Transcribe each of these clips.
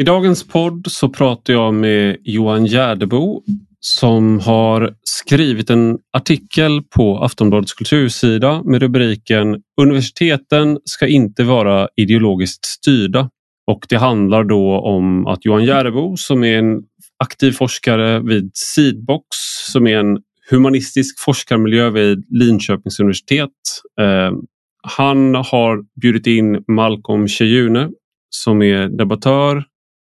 I dagens podd så pratar jag med Johan Gärdebo som har skrivit en artikel på Aftonbladets kultursida med rubriken Universiteten ska inte vara ideologiskt styrda. Och det handlar då om att Johan Gärdebo som är en aktiv forskare vid Seedbox som är en humanistisk forskarmiljö vid Linköpings universitet. Eh, han har bjudit in Malcolm Cheyune som är debattör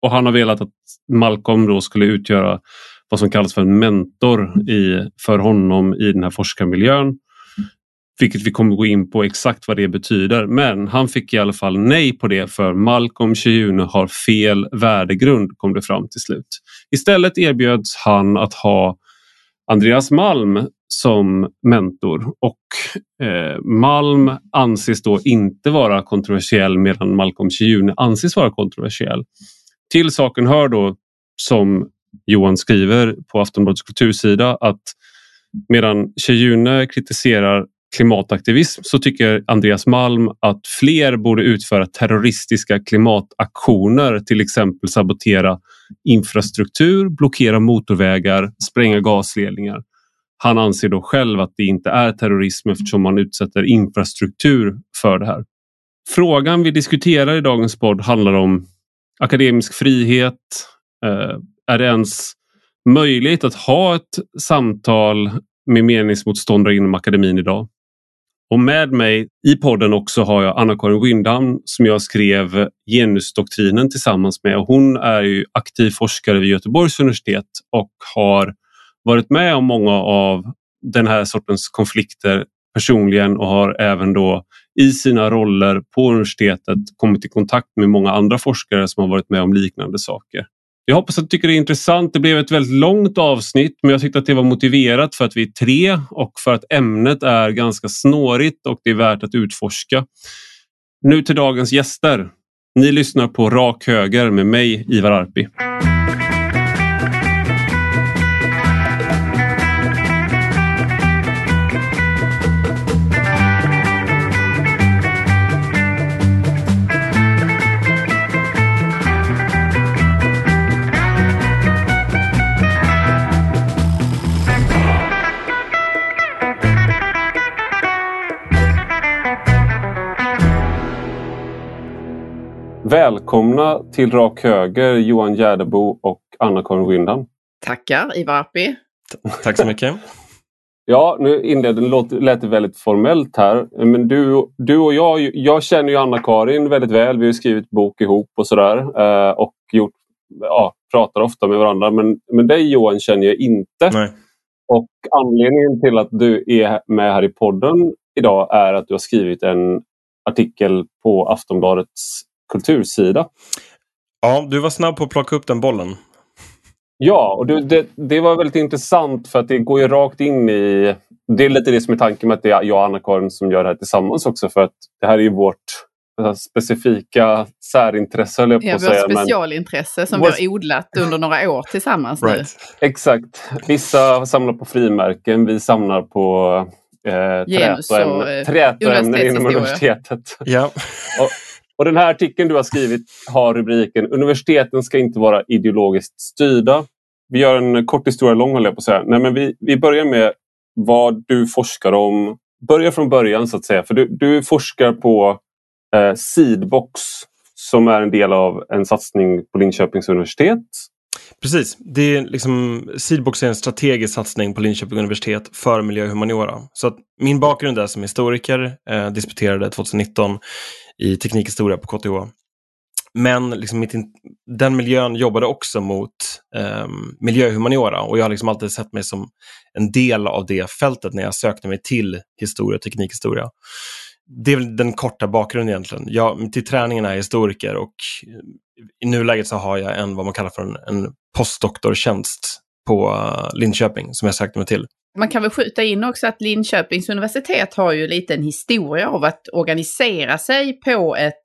och han har velat att Malcolm då skulle utgöra vad som kallas för en mentor i, för honom i den här forskarmiljön. Vilket vi kommer gå in på exakt vad det betyder. Men han fick i alla fall nej på det för Malcolm Cheyune har fel värdegrund kom det fram till slut. Istället erbjöds han att ha Andreas Malm som mentor och eh, Malm anses då inte vara kontroversiell medan Malcolm Cheyune anses vara kontroversiell. Till saken hör då som Johan skriver på Aftonbladets kultursida att medan Cheyune kritiserar klimataktivism så tycker Andreas Malm att fler borde utföra terroristiska klimataktioner, till exempel sabotera infrastruktur, blockera motorvägar, spränga gasledningar. Han anser då själv att det inte är terrorism eftersom man utsätter infrastruktur för det här. Frågan vi diskuterar i dagens podd handlar om akademisk frihet. Eh, är det ens möjligt att ha ett samtal med meningsmotståndare inom akademin idag? Och med mig i podden också har jag Anna-Karin Windham som jag skrev genusdoktrinen tillsammans med. Hon är ju aktiv forskare vid Göteborgs universitet och har varit med om många av den här sortens konflikter personligen och har även då i sina roller på universitetet kommit i kontakt med många andra forskare som har varit med om liknande saker. Jag hoppas att du tycker det är intressant. Det blev ett väldigt långt avsnitt men jag tyckte att det var motiverat för att vi är tre och för att ämnet är ganska snårigt och det är värt att utforska. Nu till dagens gäster. Ni lyssnar på Rak Höger med mig, Ivar Arpi. Välkomna till Rak Höger, Johan Gärdebo och Anna-Karin Wyndham. Tackar, Ivar Arpi. Tack så mycket. Ja, nu låt, lät det väldigt formellt här. Men du, du och jag, jag känner ju Anna-Karin väldigt väl. Vi har skrivit bok ihop och sådär. Eh, och gjort, ja, pratar ofta med varandra. Men, men dig Johan känner jag inte. Nej. Och anledningen till att du är med här i podden idag är att du har skrivit en artikel på Aftonbladets kultursida. Ja, du var snabb på att plocka upp den bollen. Ja, och det, det, var väldigt intressant för att det går ju rakt in i... Det är lite det som är tanken med att det är jag och Anna-Karin som gör det här tillsammans också för att det här är ju vårt specifika särintresse, ja, på att säga. Vårt specialintresse som vår... vi har odlat under några år tillsammans right. nu. Exakt. Vissa samlar på frimärken, vi samlar på eh, trätoämnen, inom universitetet. Ja. och, och den här artikeln du har skrivit har rubriken Universiteten ska inte vara ideologiskt styrda. Vi gör en kort historia lång håller jag på att säga. Nej, men vi, vi börjar med vad du forskar om. Börja från början så att säga. För du, du forskar på eh, Seedbox som är en del av en satsning på Linköpings universitet. Precis. Det är liksom, Seedbox är en strategisk satsning på Linköping universitet för miljö och humaniora. Så att min bakgrund är som historiker, eh, disputerade 2019 i teknikhistoria på KTH. Men liksom mitt, den miljön jobbade också mot eh, miljöhumaniora och jag har liksom alltid sett mig som en del av det fältet när jag sökte mig till historia och teknikhistoria. Det är väl den korta bakgrunden egentligen. Jag, till träningen är jag historiker och i nuläget så har jag en vad man kallar för en, en postdoktortjänst på uh, Linköping som jag sökte mig till. Man kan väl skjuta in också att Linköpings universitet har ju lite en historia av att organisera sig på ett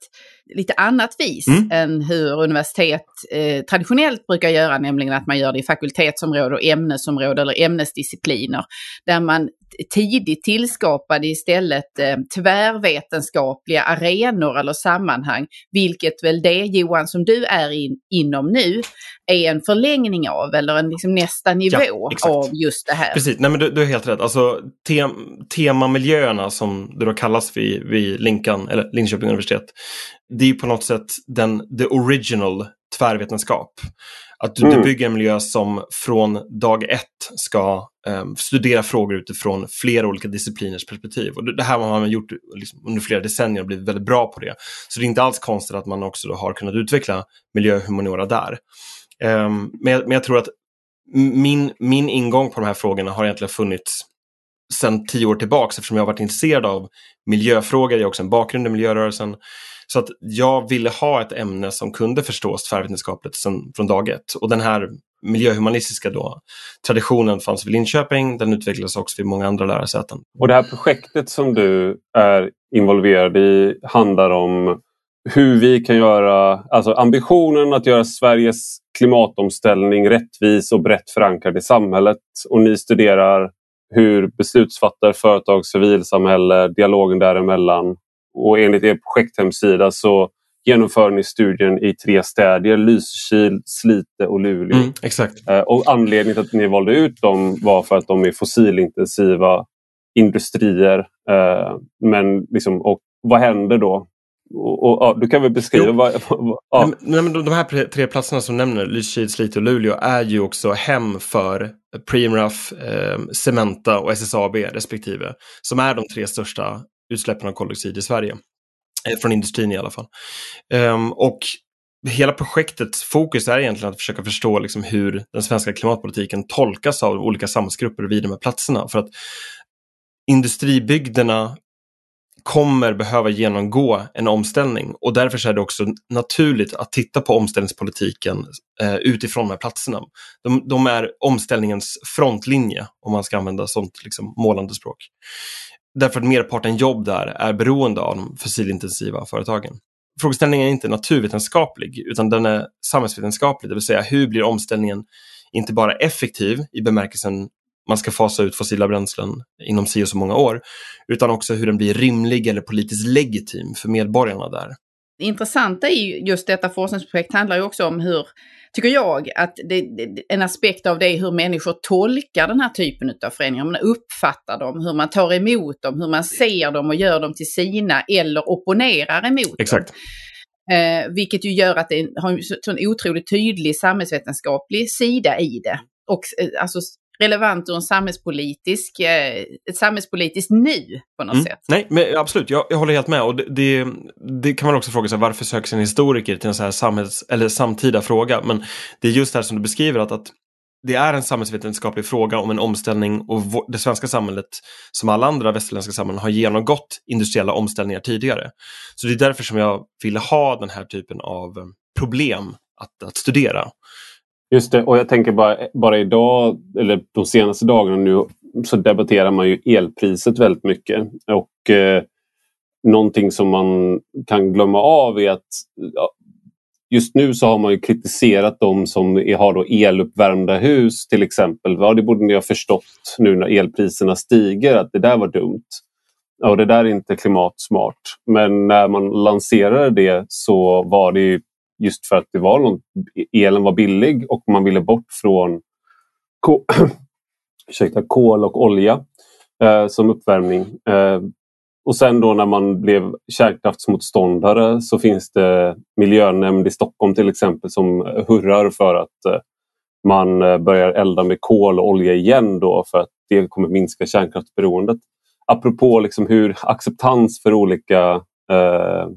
lite annat vis mm. än hur universitet eh, traditionellt brukar göra, nämligen att man gör det i fakultetsområde och ämnesområde eller ämnesdiscipliner. Där man tidigt tillskapade istället eh, tvärvetenskapliga arenor eller sammanhang, vilket väl det Johan som du är in, inom nu är en förlängning av eller en liksom nästa nivå ja, av just det här. Precis, Nej, men du, du är helt rätt. Alltså, tem, temamiljöerna som det då kallas vid, vid Linkan, eller Linköping universitet, det är på något sätt den the original tvärvetenskap. Att du, mm. du bygger en miljö som från dag ett ska um, studera frågor utifrån flera olika discipliners perspektiv. Och det, här har man gjort liksom, under flera decennier och blivit väldigt bra på det. Så det är inte alls konstigt att man också har kunnat utveckla miljöhumaniora där. Um, men, jag, men jag tror att min, min ingång på de här frågorna har egentligen funnits sedan tio år tillbaks eftersom jag har varit intresserad av miljöfrågor. Jag har också en bakgrund i miljörörelsen. Så att jag ville ha ett ämne som kunde förstås tvärvetenskapligt sen, från dag ett. Och den här miljöhumanistiska då, traditionen fanns vid Linköping, den utvecklades också vid många andra lärosäten. Och det här projektet som du är involverad i handlar om hur vi kan göra, alltså ambitionen att göra Sveriges klimatomställning rättvis och brett förankrad i samhället. Och ni studerar hur beslutsfattare, företag, civilsamhälle, dialogen däremellan. Och enligt er projekthemsida så genomför ni studien i tre städer, Lysekil, Slite och Luleå. Mm, exakt. Eh, och anledningen till att ni valde ut dem var för att de är fossilintensiva industrier. Eh, men liksom, och vad händer då? Och, och, du kan väl beskriva vad, ja. nej, men de här tre platserna som nämner, Lysekil, Slite och Luleå, är ju också hem för Preemraff, eh, Cementa och SSAB respektive, som är de tre största utsläppen av koldioxid i Sverige. Eh, från industrin i alla fall. Ehm, och hela projektets fokus är egentligen att försöka förstå liksom hur den svenska klimatpolitiken tolkas av olika samhällsgrupper vid de här platserna. För att industribygderna kommer behöva genomgå en omställning och därför är det också naturligt att titta på omställningspolitiken eh, utifrån de här platserna. De, de, är omställningens frontlinje om man ska använda sånt liksom, målande språk. Därför att merparten jobb där är beroende av de fossilintensiva företagen. Frågeställningen är inte naturvetenskaplig utan den är samhällsvetenskaplig, det vill säga hur blir omställningen inte bara effektiv i bemärkelsen man ska fasa ut fossila bränslen inom si och så många år, utan också hur den blir rimlig eller politiskt legitim för medborgarna där. Det intressanta i just detta forskningsprojekt handlar ju också om hur, tycker jag, att det, en aspekt av det är hur människor tolkar den här typen av förändringar. Man uppfattar dem, hur man tar emot dem, hur man ser dem och gör dem till sina eller opponerar emot Exakt. dem. Eh, vilket ju gör att det har en otroligt tydlig samhällsvetenskaplig sida i det. Och eh, alltså relevant ur en samhällspolitisk, eh, ett samhällspolitiskt nu på något mm. sätt. Nej, men absolut, jag, jag håller helt med. Och det, det, det, kan man också fråga sig, varför söker sig en historiker till en så här samhälls, eller samtida fråga? Men det är just det här som du beskriver, att, att det är en samhällsvetenskaplig fråga om en omställning och det svenska samhället, som alla andra västerländska samhällen, har genomgått industriella omställningar tidigare. Så det är därför som jag ville ha den här typen av eh, problem att, att studera. Just det, och jag tänker bara, bara idag, eller de senaste dagarna nu, så debatterar man ju elpriset väldigt mycket. Och eh, Någonting som man kan glömma av är att ja, just nu så har man ju kritiserat de som har då eluppvärmda hus till exempel. Ja, det borde ni ha förstått nu när elpriserna stiger att det där var dumt. Och det där är inte klimatsmart. Men när man lanserade det så var det ju just för att det var någon, elen var billig och man ville bort från kol, ursäkta, kol och olja eh, som uppvärmning. Eh, och sen då när man blev kärnkraftsmotståndare så finns det miljönämnd i Stockholm till exempel som hurrar för att eh, man eh, börjar elda med kol och olja igen då för att det kommer minska kärnkraftsberoendet. Apropå liksom hur acceptans för olika eh,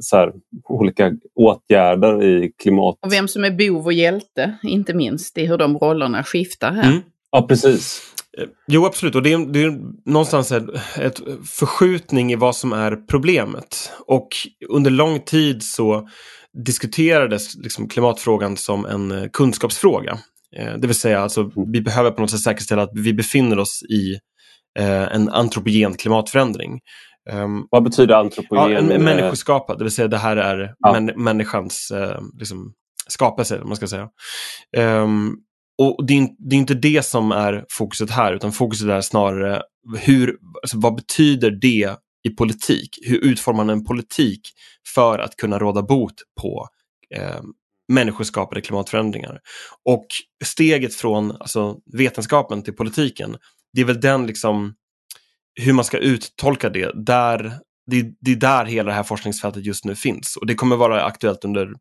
så här, olika åtgärder i klimat. Och vem som är bov och hjälte, inte minst, i hur de rollerna skiftar här. Mm. Ja, precis. Eh, jo, absolut. Och det är, det är någonstans ett, ett förskjutning i vad som är problemet. Och under lång tid så diskuterades liksom klimatfrågan som en eh, kunskapsfråga. Eh, det vill säga, alltså, mm. vi behöver på något sätt säkerställa att vi befinner oss i en antropogen klimatförändring. Um, Vad betyder antropogen? Ja, människoskapad, det vill säga det här är ja. män, människans uh, liksom, skapelse, man ska säga. Um, och det är, det är, inte det som är fokuset här, utan fokuset är snarare hur, alltså, vad betyder det i politik? Hur utformar man en politik för att kunna råda bot på eh, människoskapade klimatförändringar? Och steget från alltså, vetenskapen till politiken, det är väl den liksom hur man ska uttolka det, där, det, det är där hela det här forskningsfältet just nu finns. Och det kommer vara aktuellt under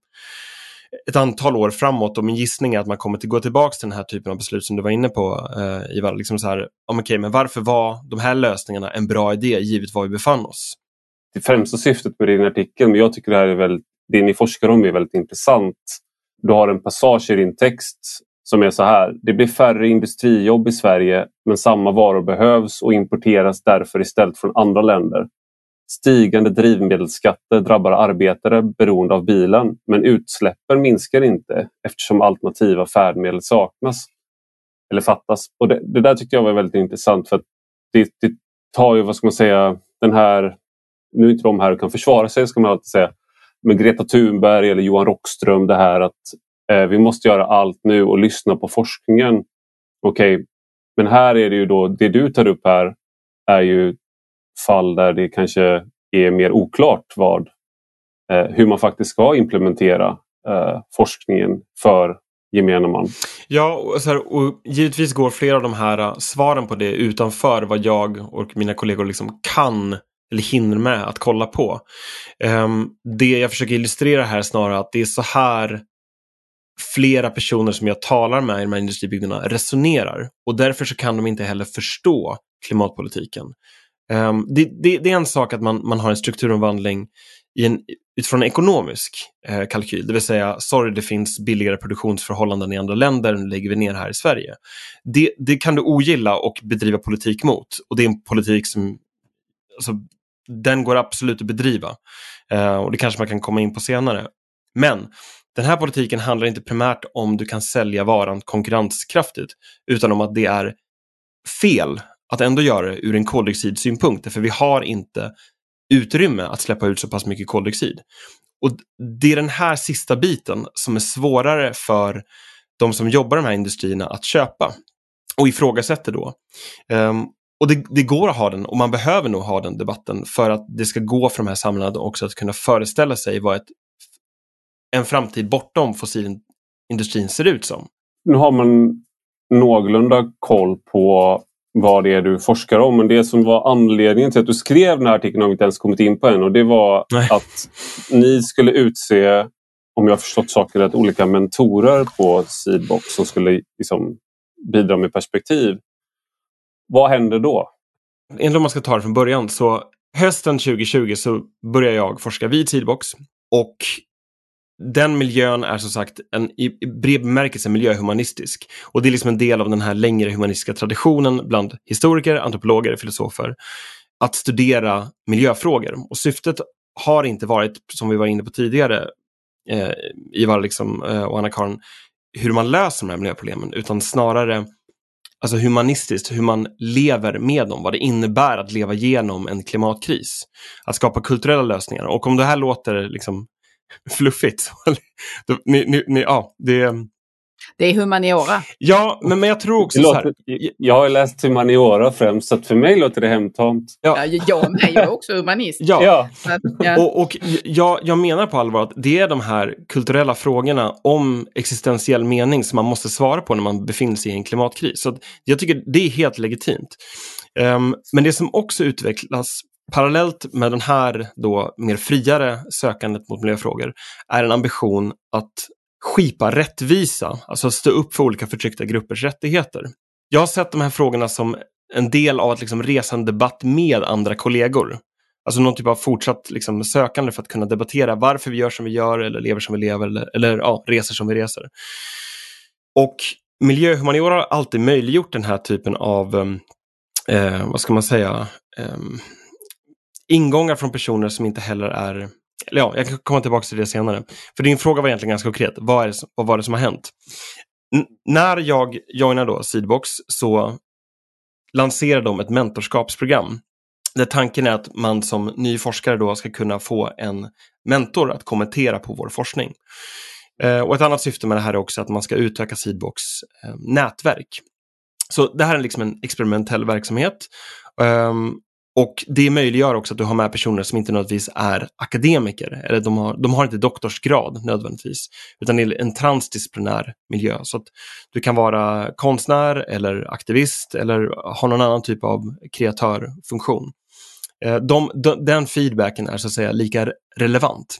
ett antal år framåt och min gissning är att man kommer att gå tillbaka till den här typen av beslut som du var inne på eh, Ivar. Liksom så här, om, okay, men varför var de här lösningarna en bra idé givet var vi befann oss? Det främsta syftet med din artikel, men jag tycker det här är väldigt, det ni forskar om är väldigt intressant. Du har en passage i din text som är så här. Det blir färre industrijobb i Sverige men samma varor behövs och importeras därför istället från andra länder. Stigande drivmedelsskatter drabbar arbetare beroende av bilen men utsläppen minskar inte eftersom alternativa färdmedel saknas eller fattas. Och det, det där tyckte jag var väldigt intressant för att det, det tar ju, vad ska man säga, den här, nu är inte de här och kan försvara sig ska man alltid säga, men Greta Thunberg eller Johan Rockström det här att Eh, vi måste göra allt nu och lyssna på forskningen. Okej, okay, men här är det ju då, det du tar upp här är ju fall där det kanske är mer oklart vad, eh, hur man faktiskt ska implementera eh, forskningen för gemene man. Ja, och, så här, och givetvis går flera av de här eh, svaren på det utanför vad jag och mina kollegor liksom kan eller hinner med att kolla på. Ehm, det jag försöker illustrera här snarare att det är så här flera personer som jag talar med i de här industribygderna resonerar och därför så kan de inte heller förstå klimatpolitiken. Um, det, det, det, är en sak att man, man har en strukturomvandling i en, utifrån en ekonomisk eh, kalkyl, det vill säga sorry det finns billigare produktionsförhållanden i andra länder, nu lägger vi ner här i Sverige. Det, det kan du ogilla och bedriva politik mot och det är en politik som alltså, den går absolut att bedriva. Eh, och det kanske man kan komma in på senare. Men den här politiken handlar inte primärt om du kan sälja varan konkurrenskraftigt, utan om att det är fel att ändå göra det ur en koldioxidsynpunkt, för vi har inte utrymme att släppa ut så pass mycket koldioxid. Och Det är den här sista biten som är svårare för de som jobbar i de här industrierna att köpa och ifrågasätter då. Um, och det, det, går att ha den och man behöver nog ha den debatten för att det ska gå för de här samlarna också att kunna föreställa sig vad ett en framtid bortom fossilindustrin ser ut som. Nu har man någorlunda koll på vad det är du forskar om. Men det som var anledningen till att du skrev den här artikeln har vi inte ens kommit in på än. Och det var Nej. att ni skulle utse, om jag har förstått saker rätt, olika mentorer på Seedbox som skulle liksom bidra med perspektiv. Vad händer då? Egentligen om man ska ta det från början så hösten 2020 så började jag forska vid Seedbox och den miljön är som sagt en, i bred bemärkelse miljöhumanistisk. Och det är liksom en del av den här längre humanistiska traditionen bland historiker, antropologer, filosofer att studera miljöfrågor. Och syftet har inte varit, som vi var inne på tidigare, eh, Ivar liksom, eh, och Anna-Karin, hur man löser de här miljöproblemen, utan snarare alltså humanistiskt, hur man lever med dem, vad det innebär att leva genom en klimatkris. Att skapa kulturella lösningar. Och om det här låter liksom fluffigt. ni, ni, ni, ja, det, det är humaniora. Ja, men, men jag tror också låter, så här. Jag har läst humaniora främst, så för mig låter det hemtamt. Ja, ja jag med. Jag är också humanist. ja. ja. ja. Och, och jag, jag menar på allvar att det är de här kulturella frågorna om existentiell mening som man måste svara på när man befinner sig i en klimatkris. Så jag tycker det är helt legitimt. Um, men det som också utvecklas parallellt med den här då mer friare sökandet mot miljöfrågor är en ambition att skipa rättvisa, alltså stå upp för olika förtryckta gruppers rättigheter. Jag har sett de här frågorna som en del av att liksom resa en debatt med andra kollegor. Alltså någon typ av fortsatt liksom sökande för att kunna debattera varför vi gör som vi gör eller lever som vi lever eller, eller ja, reser som vi reser. Och miljöhumaniora har alltid möjliggjort den här typen av, eh, vad ska man säga, eh, ingångar från personer som inte heller är eller ja, jag kan komma tillbaka till det senare. För din fråga var egentligen ganska konkret. Vad, är det, vad var det som har hänt? N när jag joinade då Seedbox så lanserade de ett mentorskapsprogram Där tanken är att man som ny forskare då ska kunna få en mentor att kommentera på vår forskning. Eh, och ett annat syfte med det här är också att man ska utöka Seedbox eh, nätverk. Så det här är liksom en experimentell verksamhet. Um, och det möjliggör också att du har med personer som inte nödvändigtvis är akademiker, eller de har, de har inte doktorsgrad nödvändigtvis, utan det är en transdisciplinär miljö. Så att du kan vara konstnär eller aktivist eller ha någon annan typ av kreatörfunktion. Eh, de, de, den feedbacken är så att säga lika relevant.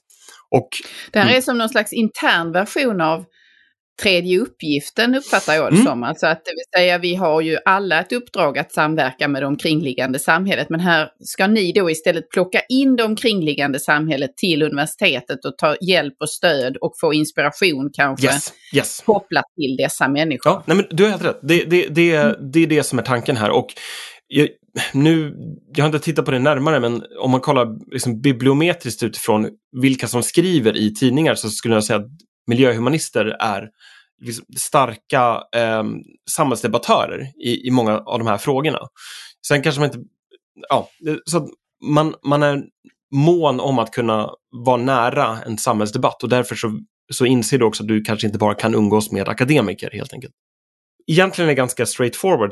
Och, det här är som någon slags intern version av tredje uppgiften uppfattar jag det mm. som. Alltså att det vill säga vi har ju alla ett uppdrag att samverka med det omkringliggande samhället. Men här ska ni då istället plocka in det omkringliggande samhället till universitetet och ta hjälp och stöd och få inspiration kanske yes. Yes. kopplat till dessa människor. Ja, nej men du har helt rätt. Det, det, det, mm. det är det som är tanken här. Och jag, nu, jag har inte tittat på det närmare, men om man kollar liksom bibliometriskt utifrån vilka som skriver i tidningar så skulle jag säga att miljöhumanister är liksom starka eh, samhällsdebattörer i, i många av de här frågorna. Sen kanske man inte... Ja, så man, man är mån om att kunna vara nära en samhällsdebatt och därför så, så inser du också att du kanske inte bara kan umgås med akademiker helt enkelt. Egentligen är det ganska straightforward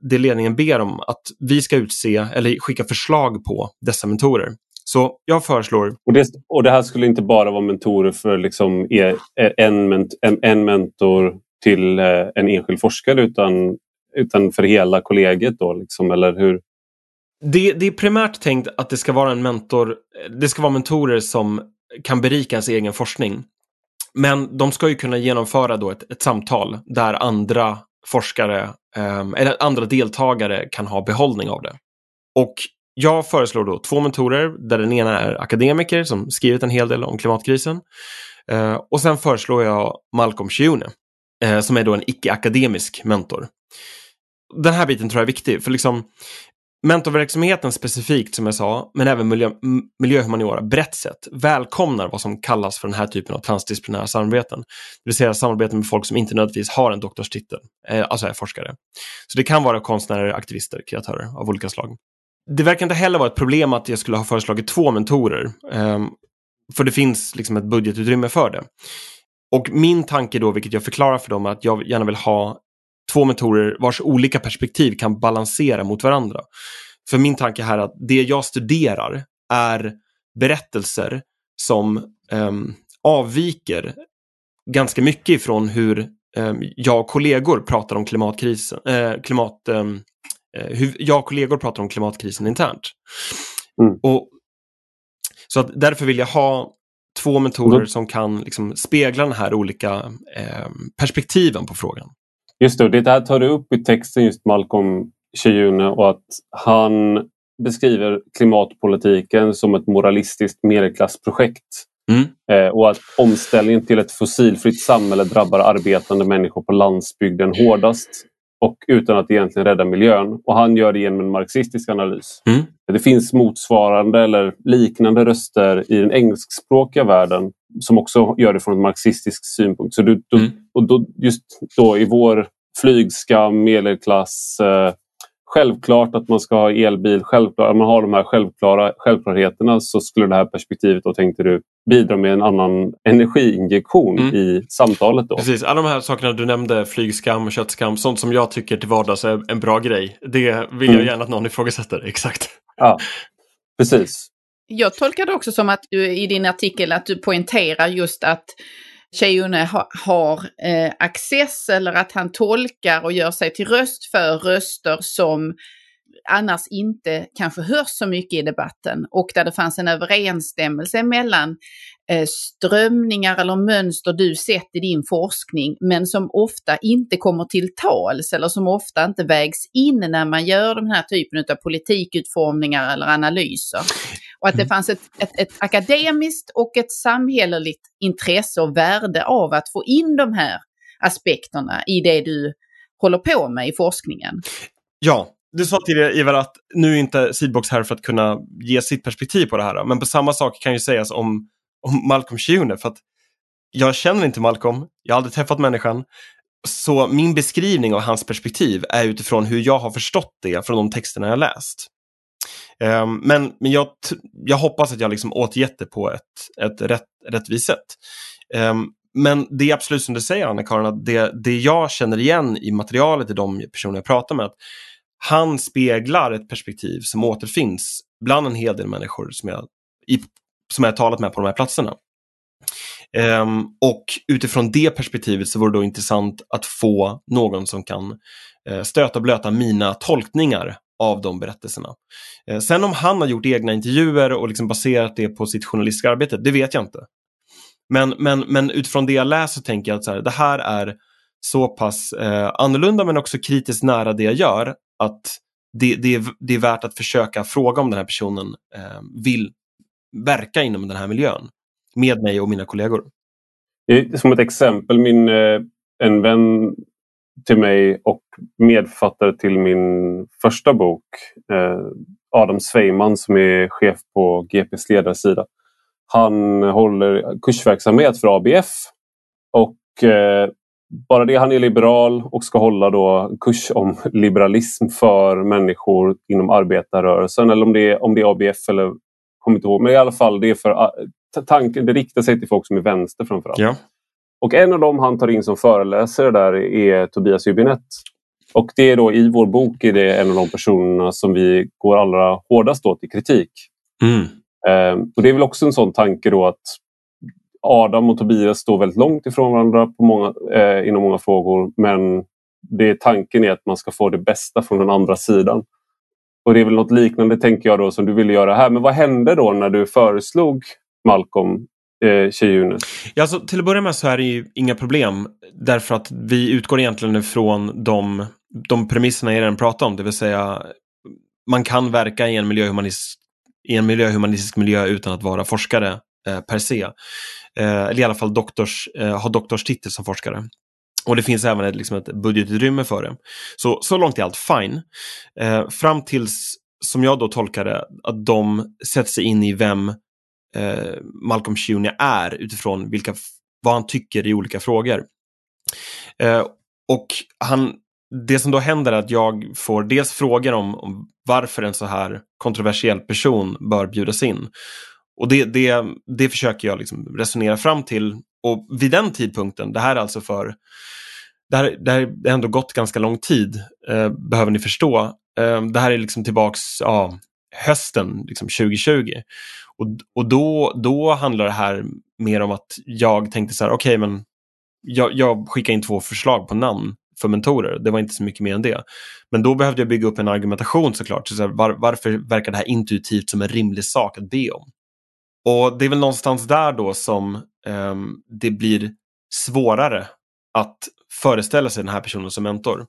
det ledningen ber om att vi ska utse eller skicka förslag på dessa mentorer. Så jag föreslår... Och det, och det här skulle inte bara vara mentorer för liksom e, en, en, en mentor till eh, en enskild forskare utan, utan för hela kollegiet då, liksom, eller hur? Det, det är primärt tänkt att det ska vara en mentor, det ska vara mentorer som kan berika ens egen forskning. Men de ska ju kunna genomföra då ett, ett samtal där andra forskare eh, eller andra deltagare kan ha behållning av det. Och jag föreslår då två mentorer där den ena är akademiker som skrivit en hel del om klimatkrisen. Eh, och sen föreslår jag Malcolm Shiune eh, som är då en icke-akademisk mentor. Den här biten tror jag är viktig för liksom mentorverksamheten specifikt som jag sa, men även miljö, miljöhumaniora brett sett välkomnar vad som kallas för den här typen av transdisciplinära samarbeten. Det vill säga samarbeten med folk som inte nödvändigtvis har en doktorstitel, eh, alltså är forskare. Så det kan vara konstnärer, aktivister, kreatörer av olika slag det verkar inte heller vara ett problem att jag skulle ha föreslagit två mentorer. Ehm, för det finns liksom ett budgetutrymme för det. Och min tanke då, vilket jag förklarar för dem, är att jag gärna vill ha två mentorer vars olika perspektiv kan balansera mot varandra. För min tanke här är att det jag studerar är berättelser som um, avviker ganska mycket ifrån hur um, jag och kollegor pratar om klimatkrisen, äh, klimat, um, hur jag och kollegor pratar om klimatkrisen internt. Mm. Och, så att därför vill jag ha två mentorer mm. som kan liksom spegla de här olika eh, perspektiven på frågan. Just det, det här tar du upp i texten just Malcolm Chiyune och att han beskriver klimatpolitiken som ett moralistiskt medelklassprojekt. Mm. Eh, och att omställningen till ett fossilfritt samhälle drabbar arbetande människor på landsbygden hårdast och utan att egentligen rädda miljön. Och han gör det genom en marxistisk analys. Mm. Det finns motsvarande eller liknande röster i den engelskspråkiga världen som också gör det från en marxistisk synpunkt. Så du, då, mm. och då, just då i vår flygskam, medelklass, eh, självklart att man ska ha elbil, självklart att man har de här självklara självklarheterna så skulle det här perspektivet då tänkte du bidra med en annan energiinjektion mm. i samtalet. Då. Precis, alla de här sakerna du nämnde, flygskam, köttskam, sånt som jag tycker till vardags är en bra grej. Det vill jag mm. gärna att någon ifrågasätter, exakt. Ja, precis. Jag tolkar det också som att du i din artikel att du poängterar just att Cheyune ha, har eh, access eller att han tolkar och gör sig till röst för röster som annars inte kanske hörs så mycket i debatten och där det fanns en överensstämmelse mellan eh, strömningar eller mönster du sett i din forskning men som ofta inte kommer till tals eller som ofta inte vägs in när man gör den här typen av politikutformningar eller analyser. Och att det mm. fanns ett, ett, ett akademiskt och ett samhälleligt intresse och värde av att få in de här aspekterna i det du håller på med i forskningen. Ja, du sa tidigare Ivar att nu är inte Seedbox här för att kunna ge sitt perspektiv på det här. Men på samma sak kan ju sägas om, om Malcolm Schuner. För att jag känner inte Malcolm, jag har aldrig träffat människan. Så min beskrivning av hans perspektiv är utifrån hur jag har förstått det från de texterna jag läst. Um, men men jag, jag hoppas att jag liksom återgett det på ett, ett rätt, rättvist sätt. Um, men det är absolut som du säger Anna-Karin, att det, det jag känner igen i materialet i de personer jag pratar med, att han speglar ett perspektiv som återfinns bland en hel del människor som jag, i, som jag har talat med på de här platserna. Um, och utifrån det perspektivet så vore det då intressant att få någon som kan uh, stöta och blöta mina tolkningar av de berättelserna. Eh, sen om han har gjort egna intervjuer och liksom baserat det på sitt journalistiska arbete, det vet jag inte. Men, men, men utifrån det jag läser tänker jag att så här, det här är så pass eh, annorlunda men också kritiskt nära det jag gör att det, det, är, det är värt att försöka fråga om den här personen eh, vill verka inom den här miljön med mig och mina kollegor. Eh, som ett exempel, min, en vän till mig och medförfattare till min första bok, eh, Adam Sveiman som är chef på GPs ledarsida. Han håller kursverksamhet för ABF och eh, bara det, han är liberal och ska hålla då kurs om liberalism för människor inom arbetarrörelsen eller om det är, om det är ABF eller kommer inte ihåg, men i alla fall det är för eh, tanken, det riktar sig till folk som är vänster framförallt. Ja. Och en av dem han tar in som föreläsare där är Tobias Hübinette. Och det är då i vår bok är det en av de personerna som vi går allra hårdast åt i kritik. Mm. Eh, och Det är väl också en sån tanke då att Adam och Tobias står väldigt långt ifrån varandra på många, eh, inom många frågor men det tanken är att man ska få det bästa från den andra sidan. Och det är väl något liknande tänker jag då som du ville göra här. Men vad hände då när du föreslog Malcolm eh, Cheyunes? Ja, alltså, till att börja med så är det ju inga problem därför att vi utgår egentligen ifrån de, de premisserna jag redan pratade om, det vill säga man kan verka i en, i en miljöhumanistisk miljö utan att vara forskare eh, per se. Eh, eller i alla fall doktors, eh, ha doktorstitel som forskare. Och det finns även ett, liksom ett budgetutrymme för det. Så, så långt är allt fine. Eh, fram tills, som jag då tolkar det, att de sätter sig in i vem eh, Malcolm Jr är utifrån vilka, vad han tycker i olika frågor. Eh, och han, det som då händer är att jag får dels frågor om, om varför en så här kontroversiell person bör bjudas in. Och det, det, det försöker jag liksom resonera fram till. Och vid den tidpunkten, det här är alltså för det här, det här har ändå gått ganska lång tid, eh, behöver ni förstå. Eh, det här är liksom tillbaks ja, hösten liksom 2020. Och, och då, då handlar det här mer om att jag tänkte så här, okej okay, men jag, jag skickar in två förslag på namn för mentorer. Det var inte så mycket mer än det. Men då behövde jag bygga upp en argumentation såklart. Så var, varför verkar det här intuitivt som en rimlig sak att be om? Och det är väl någonstans där då som um, det blir svårare att föreställa sig den här personen som mentor.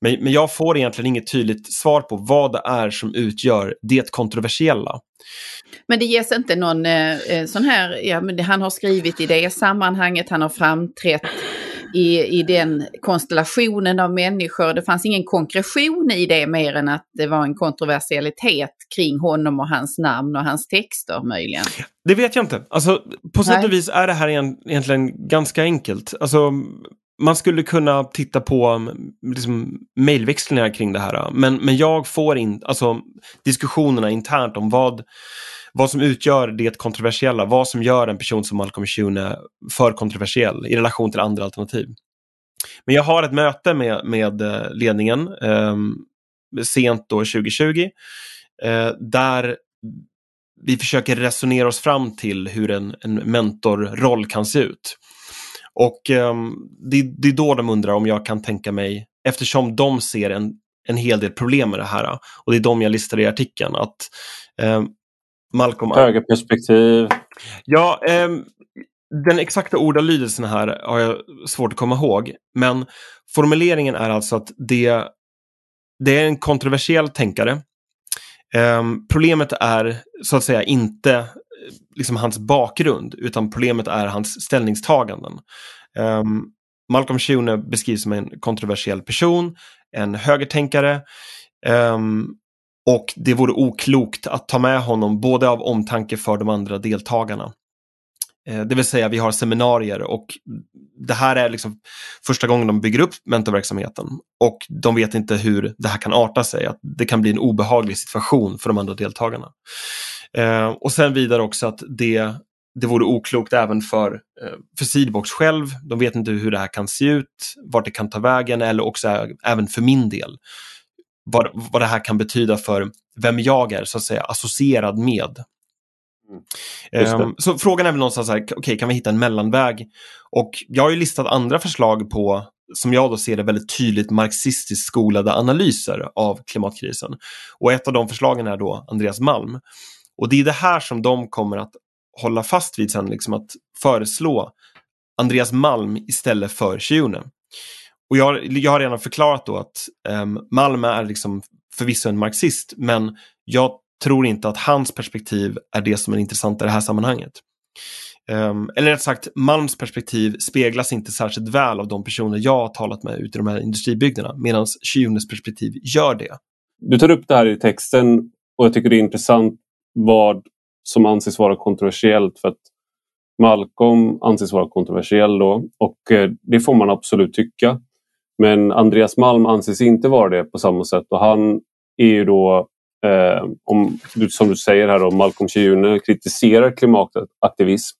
Men, men jag får egentligen inget tydligt svar på vad det är som utgör det kontroversiella. Men det ges inte någon eh, eh sån här, ja men det, han har skrivit i det sammanhanget, han har framträtt i, i den konstellationen av människor. Det fanns ingen konkretion i det mer än att det var en kontroversialitet kring honom och hans namn och hans texter möjligen. Det vet jag inte. Alltså, på sätt och vis är det här egentligen ganska enkelt. Alltså, man skulle kunna titta på mm, liksom, mejlväxlingar kring det här. Men, men jag får in, alltså diskussionerna internt om vad, vad som utgör det kontroversiella, vad som gör en person som Malcolm Schune för kontroversiell i relation till andra alternativ. Men jag har ett möte med, med eh, ledningen eh, sent då 2020 eh, där vi försöker resonera oss fram till hur en, en mentorroll kan se ut. Och eh, det, det, är då de undrar om jag kan tänka mig, eftersom de ser en, en hel del problem med det här, och det är de jag listar i artikeln, att eh, Malcolm... Högerperspektiv. Ja, eh, den exakta ordalydelsen här har jag svårt att komma ihåg, men formuleringen är alltså att det, det är en kontroversiell tänkare. Um, problemet är så att säga inte liksom hans bakgrund, utan problemet är hans ställningstaganden. Um, Malcolm Schune beskrivs som en kontroversiell person, en högertänkare um, och det vore oklokt att ta med honom både av omtanke för de andra deltagarna. Eh, det vill säga vi har seminarier och det här är liksom första gången de bygger upp mentorverksamheten och de vet inte hur det här kan arta sig, att det kan bli en obehaglig situation för de andra deltagarna. Eh, och sen vidare också att det, det vore oklokt även för, eh, för Seedbox själv. De vet inte hur det här kan se ut, vart det kan ta vägen eller också även för min del. Vad, vad det här kan betyda för vem jag är så att säga associerad med. Um, så frågan är väl någonstans här, okej okay, kan vi hitta en mellanväg? Och jag har ju listat andra förslag på, som jag då ser det, väldigt tydligt marxistiskt skolade analyser av klimatkrisen. Och ett av de förslagen är då Andreas Malm. Och det är det här som de kommer att hålla fast vid sen, liksom att föreslå Andreas Malm istället för Shiune. Och jag, jag har redan förklarat då att um, Malm är liksom förvisso en marxist, men jag tror inte att hans perspektiv är det som är intressant i det här sammanhanget. Um, eller rätt sagt, Malms perspektiv speglas inte särskilt väl av de personer jag har talat med ute i de här industribygderna, medan Shiunes perspektiv gör det. Du tar upp det här i texten och jag tycker det är intressant vad som anses vara kontroversiellt för att Malcolm anses vara kontroversiell då och eh, det får man absolut tycka. Men Andreas Malm anses inte vara det på samma sätt och han är ju då, eh, om, som du säger här, då, Malcolm Shiune kritiserar klimataktivism.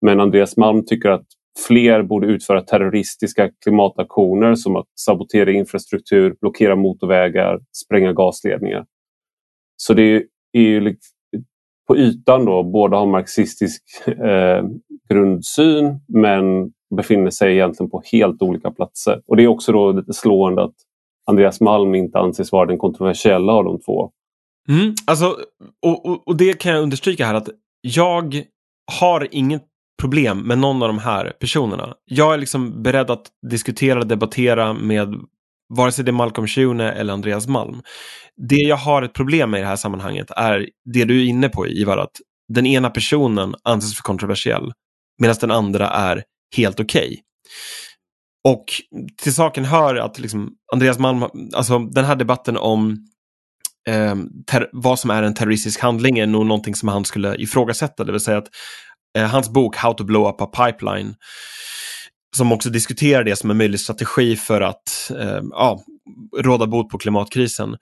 Men Andreas Malm tycker att fler borde utföra terroristiska klimataktioner som att sabotera infrastruktur, blockera motorvägar, spränga gasledningar. Så det är ju på ytan då båda har marxistisk eh, grundsyn men befinner sig egentligen på helt olika platser. Och det är också då lite slående att Andreas Malm inte anses vara den kontroversiella av de två. Mm, alltså, och, och, och, det kan jag understryka här att jag har inget problem med någon av de här personerna. Jag är liksom beredd att diskutera och debattera med vare sig det är Malcolm Schune eller Andreas Malm. Det jag har ett problem med i det här sammanhanget är det du är inne på Ivar, att den ena personen anses för kontroversiell medan den andra är helt okej. Okay. Och till saken hör att liksom Andreas Malm, alltså den här debatten om eh, vad som är en terroristisk handling är nog någonting som han skulle ifrågasätta, det vill säga att eh, hans bok How to blow up a pipeline som också diskuterar det som en möjlig strategi för att eh, ja, råda bot på klimatkrisen.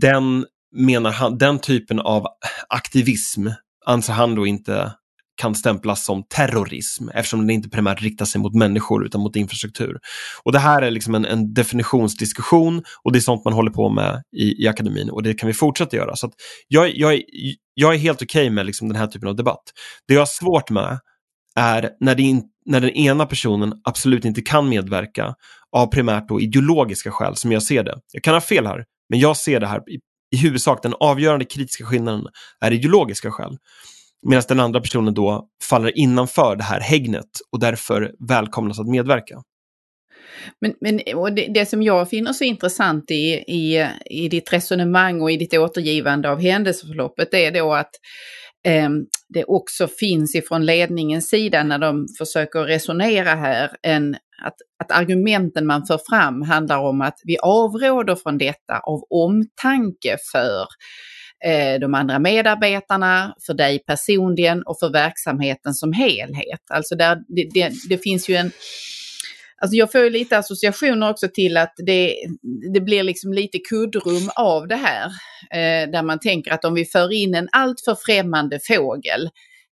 Den, menar han, den typen av aktivism anser han då inte kan stämplas som terrorism eftersom den inte primärt riktar sig mot människor utan mot infrastruktur. Och Det här är liksom en, en definitionsdiskussion och det är sånt man håller på med i, i akademin och det kan vi fortsätta göra. Så jag, jag, jag är helt okej okay med liksom den här typen av debatt. Det jag har svårt med är när, det in, när den ena personen absolut inte kan medverka av primärt då ideologiska skäl som jag ser det. Jag kan ha fel här, men jag ser det här i, i huvudsak den avgörande kritiska skillnaden är ideologiska skäl. Medan den andra personen då faller innanför det här hägnet och därför välkomnas att medverka. Men, men och det, det, som jag finner så intressant i, i, i ditt resonemang och i ditt återgivande av händelseförloppet är då att eh, det också finns ifrån ledningens sida när de försöker resonera här, en, att, att argumenten man för fram handlar om att vi avråder från detta av omtanke för eh, de andra medarbetarna, för dig personligen och för verksamheten som helhet. Alltså där, det, det, det finns ju en Alltså jag får ju lite associationer också till att det, det blir liksom lite kuddrum av det här. Eh, där man tänker att om vi för in en alltför främmande fågel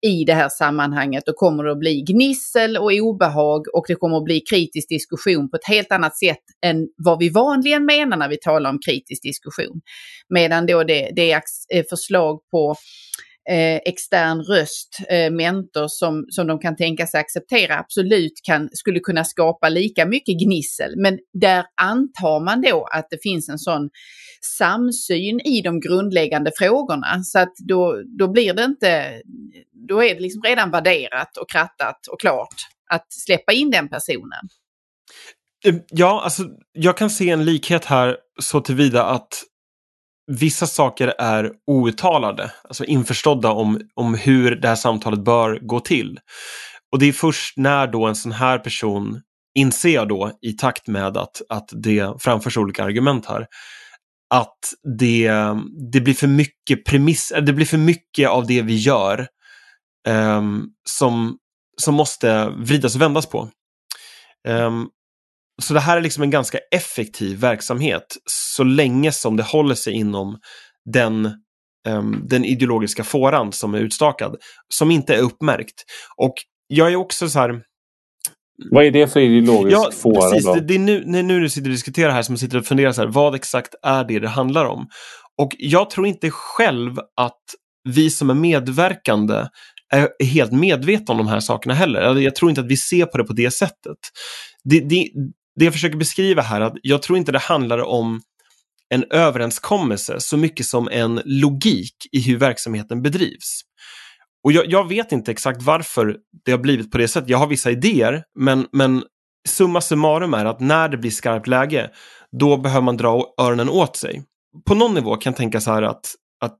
i det här sammanhanget då kommer det att bli gnissel och obehag och det kommer att bli kritisk diskussion på ett helt annat sätt än vad vi vanligen menar när vi talar om kritisk diskussion. Medan då det, det är eh, förslag på eh, extern röst, eh, mentor som, som de kan tänka sig acceptera absolut kan, skulle kunna skapa lika mycket gnissel. Men där antar man då att det finns en sån samsyn i de grundläggande frågorna så att då, då blir det inte, då är det liksom redan värderat och krattat och klart att släppa in den personen. Ehm, ja, alltså jag kan se en likhet här så tillvida att vissa saker är outtalade, alltså införstådda om, om hur det här samtalet bör gå till. Och det är först när då en sån här person inser jag då i takt med att, att det framförs olika argument här, att det, det blir för mycket premiss, det blir för mycket av det vi gör um, som som måste vridas och vändas på. Um, så det här är liksom en ganska effektiv verksamhet så länge som det håller sig inom den, um, den ideologiska fåran som är utstakad, som inte är uppmärkt. Och jag är också så här, vad är det för ideologisk ja, fåra? Precis, det, det, är nu, nu du sitter och diskuterar här som sitter och funderar så här, vad exakt är det det handlar om? Och jag tror inte själv att vi som är medverkande är helt medvetna om de här sakerna heller. Jag tror inte att vi ser på det på det sättet. Det, det, det jag försöker beskriva här, att jag tror inte det handlar om en överenskommelse så mycket som en logik i hur verksamheten bedrivs. Och jag, jag, vet inte exakt varför det har blivit på det sättet. Jag har vissa idéer, men, men summa summarum är att när det blir skarpt läge, då behöver man dra öronen åt sig. På någon nivå kan jag tänka så här att, att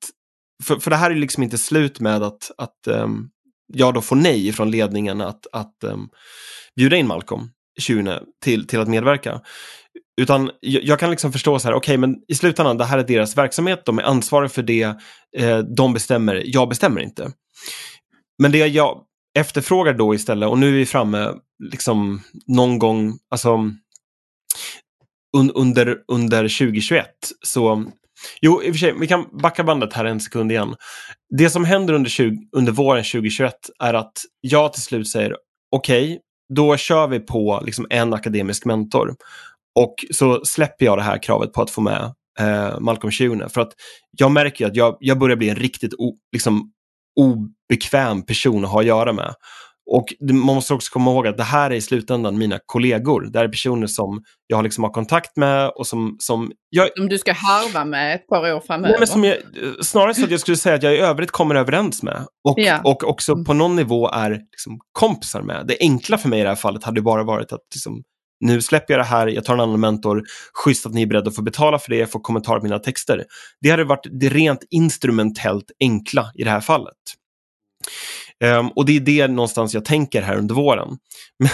för, för det här är liksom inte slut med att, att um, jag då får nej från ledningen att, att um, bjuda in Malcolm Tjune till, till att medverka. Utan jag, jag kan liksom förstå så här, okej okay, men i slutändan, det här är deras verksamhet, de är ansvariga för det, eh, de bestämmer, jag bestämmer inte. Men det jag efterfrågar då istället, och nu är vi framme liksom någon gång, alltså un, under, under 2021, så Jo, i och för sig, vi kan backa bandet här en sekund igen. Det som händer under, 20, under våren 2021 är att jag till slut säger okej, okay, då kör vi på liksom en akademisk mentor. Och så släpper jag det här kravet på att få med eh, Malcolm Schune. För att jag märker att jag, jag börjar bli en riktigt o, liksom, obekväm person att ha att göra med. Och man måste också komma ihåg att det här är i slutändan mina kollegor. Det här är personer som jag liksom har kontakt med och som... Som, jag, som du ska harva med ett par år framöver? Nej, men som jag, snarare så att jag skulle säga att jag i övrigt kommer överens med. Och, ja. och också på någon nivå är liksom kompisar med. Det enkla för mig i det här fallet hade bara varit att liksom, nu släpper jag det här, jag tar en annan mentor, schysst att ni är beredda att få betala för det, jag får kommentarer på mina texter. Det hade varit det rent instrumentellt enkla i det här fallet. Um, och det är det någonstans jag tänker här under våren. Men,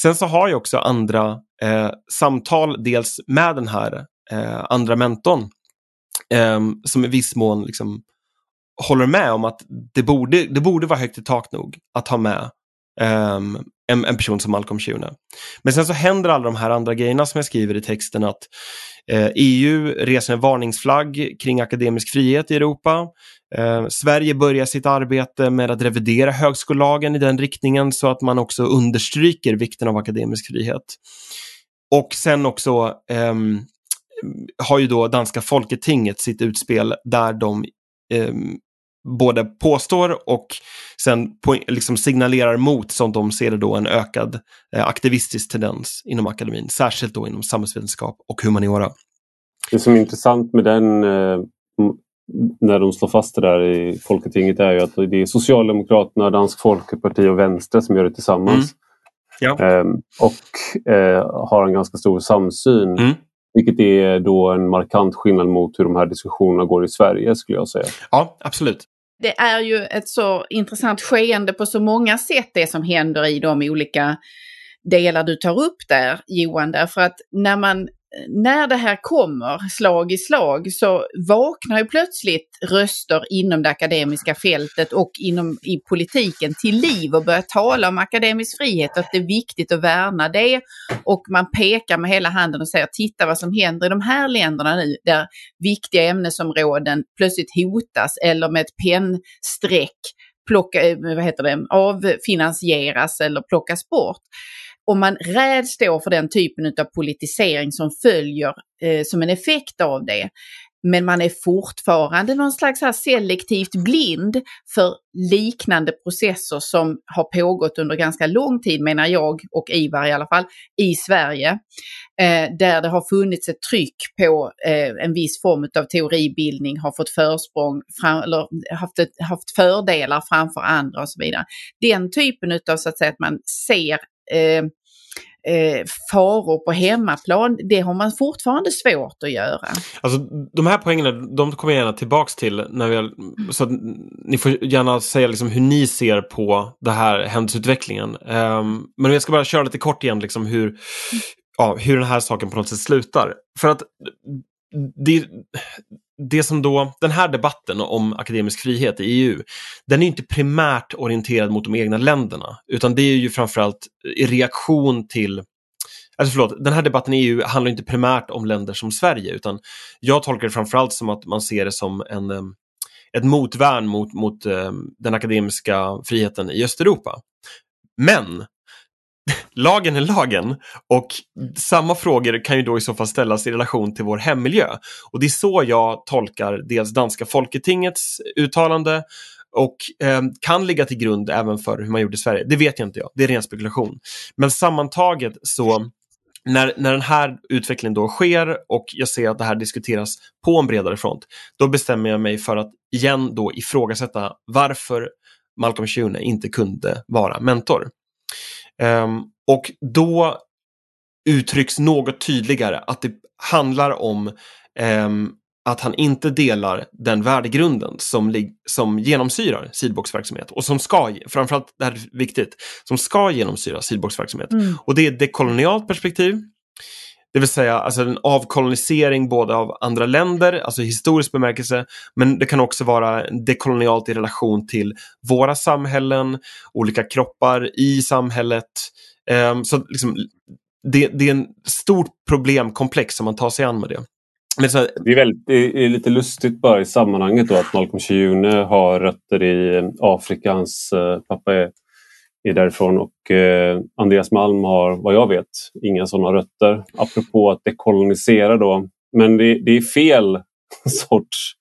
sen så har jag också andra eh, samtal, dels med den här eh, andra mentorn, eh, som i viss mån liksom håller med om att det borde, det borde vara högt i tak nog att ha med ehm, en, en, person som Malcolm Schune. Men sen så händer alla de här andra grejerna som jag skriver i texten att eh, EU reser en varningsflagg kring akademisk frihet i Europa. Eh, Sverige börjar sitt arbete med att revidera högskolelagen i den riktningen så att man också understryker vikten av akademisk frihet. Och sen också eh, har ju då danska folketinget sitt utspel där de ehm, både påstår och sen liksom signalerar mot, som de ser det då, en ökad eh, aktivistisk tendens inom akademin, särskilt då inom samhällsvetenskap och humaniora. Det som är intressant med den eh, när de slår fast det där i Folketinget är ju att det är Socialdemokraterna, Dansk Folkeparti och Vänster som gör det tillsammans. Mm. Ja. Ehm, och eh, har en ganska stor samsyn. Mm. Vilket är då en markant skillnad mot hur de här diskussionerna går i Sverige skulle jag säga. Ja, absolut. Det är ju ett så intressant skeende på så många sätt det som händer i de olika delar du tar upp där Johan. Därför att när man när det här kommer slag i slag så vaknar ju plötsligt röster inom det akademiska fältet och inom i politiken till liv och börjar tala om akademisk frihet, att det är viktigt att värna det. Och man pekar med hela handen och säger titta vad som händer i de här länderna nu där viktiga ämnesområden plötsligt hotas eller med ett pennstreck plocka, eh, vad heter det, avfinansieras eller plockas bort om man räds då för den typen av politisering som följer eh, som en effekt av det, men man är fortfarande någon slags här selektivt blind för liknande processer som har pågått under ganska lång tid, menar jag och Ivar i alla fall, i Sverige. Eh, där det har funnits ett tryck på eh, en viss form av teoribildning, har fått försprång, fram, eller haft, ett, haft fördelar framför andra och så vidare. Den typen av så att säga att man ser eh, eh, faror på hemmaplan, det har man fortfarande svårt att göra. Alltså de här poängerna, de kommer jag gärna tillbaks till. När vi, så ni får gärna säga liksom hur ni ser på det här händelseutvecklingen. Um, men jag ska bara köra lite kort igen, liksom hur, ja, hur den här saken på något sätt slutar. För att det, det som då, den här debatten om akademisk frihet i EU, den är inte primärt orienterad mot de egna länderna, utan det är ju framförallt i reaktion till Alltså förlåt, den här debatten i EU handlar inte primärt om länder som Sverige, utan jag tolkar det framförallt som att man ser det som en, ett motvärn mot, mot den akademiska friheten i Östeuropa. Men lagen är lagen och samma frågor kan ju då i så fall ställas i relation till vår hemmiljö. Och det är så jag tolkar dels danska folketingets uttalande och eh, kan ligga till grund även för hur man gjorde i Sverige. Det vet jag inte jag, det är ren spekulation. Men sammantaget så när, när den här utvecklingen då sker och jag ser att det här diskuteras på en bredare front, då bestämmer jag mig för att igen då ifrågasätta varför Malcolm Schune inte kunde vara mentor. Um, och då uttrycks något tydligare att det handlar om um, att han inte delar den värdegrunden som, som genomsyrar Seedbox verksamhet och som ska, framförallt det här är viktigt, som ska genomsyra Seedbox verksamhet. Mm. Och det är ett dekolonialt perspektiv, det vill säga alltså en avkolonisering både av andra länder, alltså historisk bemärkelse, men det kan också vara dekolonialt i relation till våra samhällen, olika kroppar i samhället. Um, så liksom, det, det är en stort problemkomplex som man tar sig an med det. Så... Det, är väldigt, det är lite lustigt bara i sammanhanget då att Malcolm Chiune har rötter i Afrika. Hans eh, pappa är, är därifrån och eh, Andreas Malm har vad jag vet inga sådana rötter. Apropå att dekolonisera då. Men det, det är fel sorts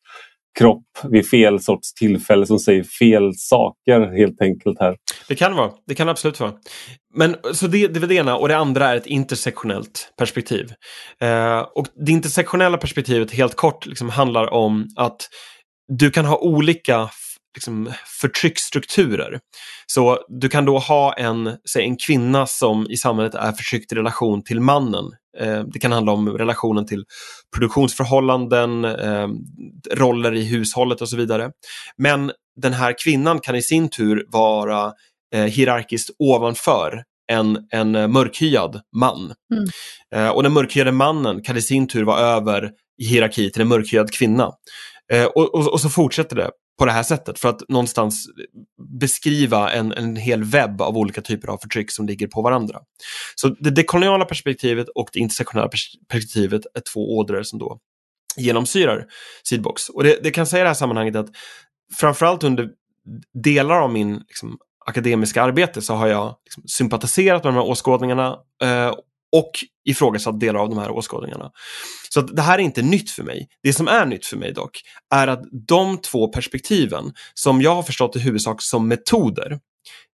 kropp vid fel sorts tillfälle som säger fel saker helt enkelt här. Det kan vara, det kan absolut vara. Men så det, det är det ena och det andra är ett intersektionellt perspektiv. Eh, och det intersektionella perspektivet helt kort liksom handlar om att du kan ha olika liksom, förtrycksstrukturer. Så du kan då ha en, säg, en kvinna som i samhället är förtryckt i relation till mannen. Eh, det kan handla om relationen till produktionsförhållanden, eh, roller i hushållet och så vidare. Men den här kvinnan kan i sin tur vara eh, hierarkiskt ovanför en, en mörkhyad man. Mm. Eh, och den mörkhyade mannen kan i sin tur vara över i hierarki till en mörkhyad kvinna. Eh, och, och, och, så fortsätter det på det här sättet för att någonstans beskriva en, en hel webb av olika typer av förtryck som ligger på varandra. Så det dekoloniala perspektivet och det intersektionella perspektivet är två ådror som då genomsyrar Seedbox. Och det, det kan säga i det här sammanhanget att framförallt under delar av min liksom, akademiska arbete så har jag liksom, sympatiserat med de här åskådningarna eh, och ifrågasatt delar av de här åskådningarna. Så det här är inte nytt för mig. Det som är nytt för mig dock är att de två perspektiven som jag har förstått i huvudsak som metoder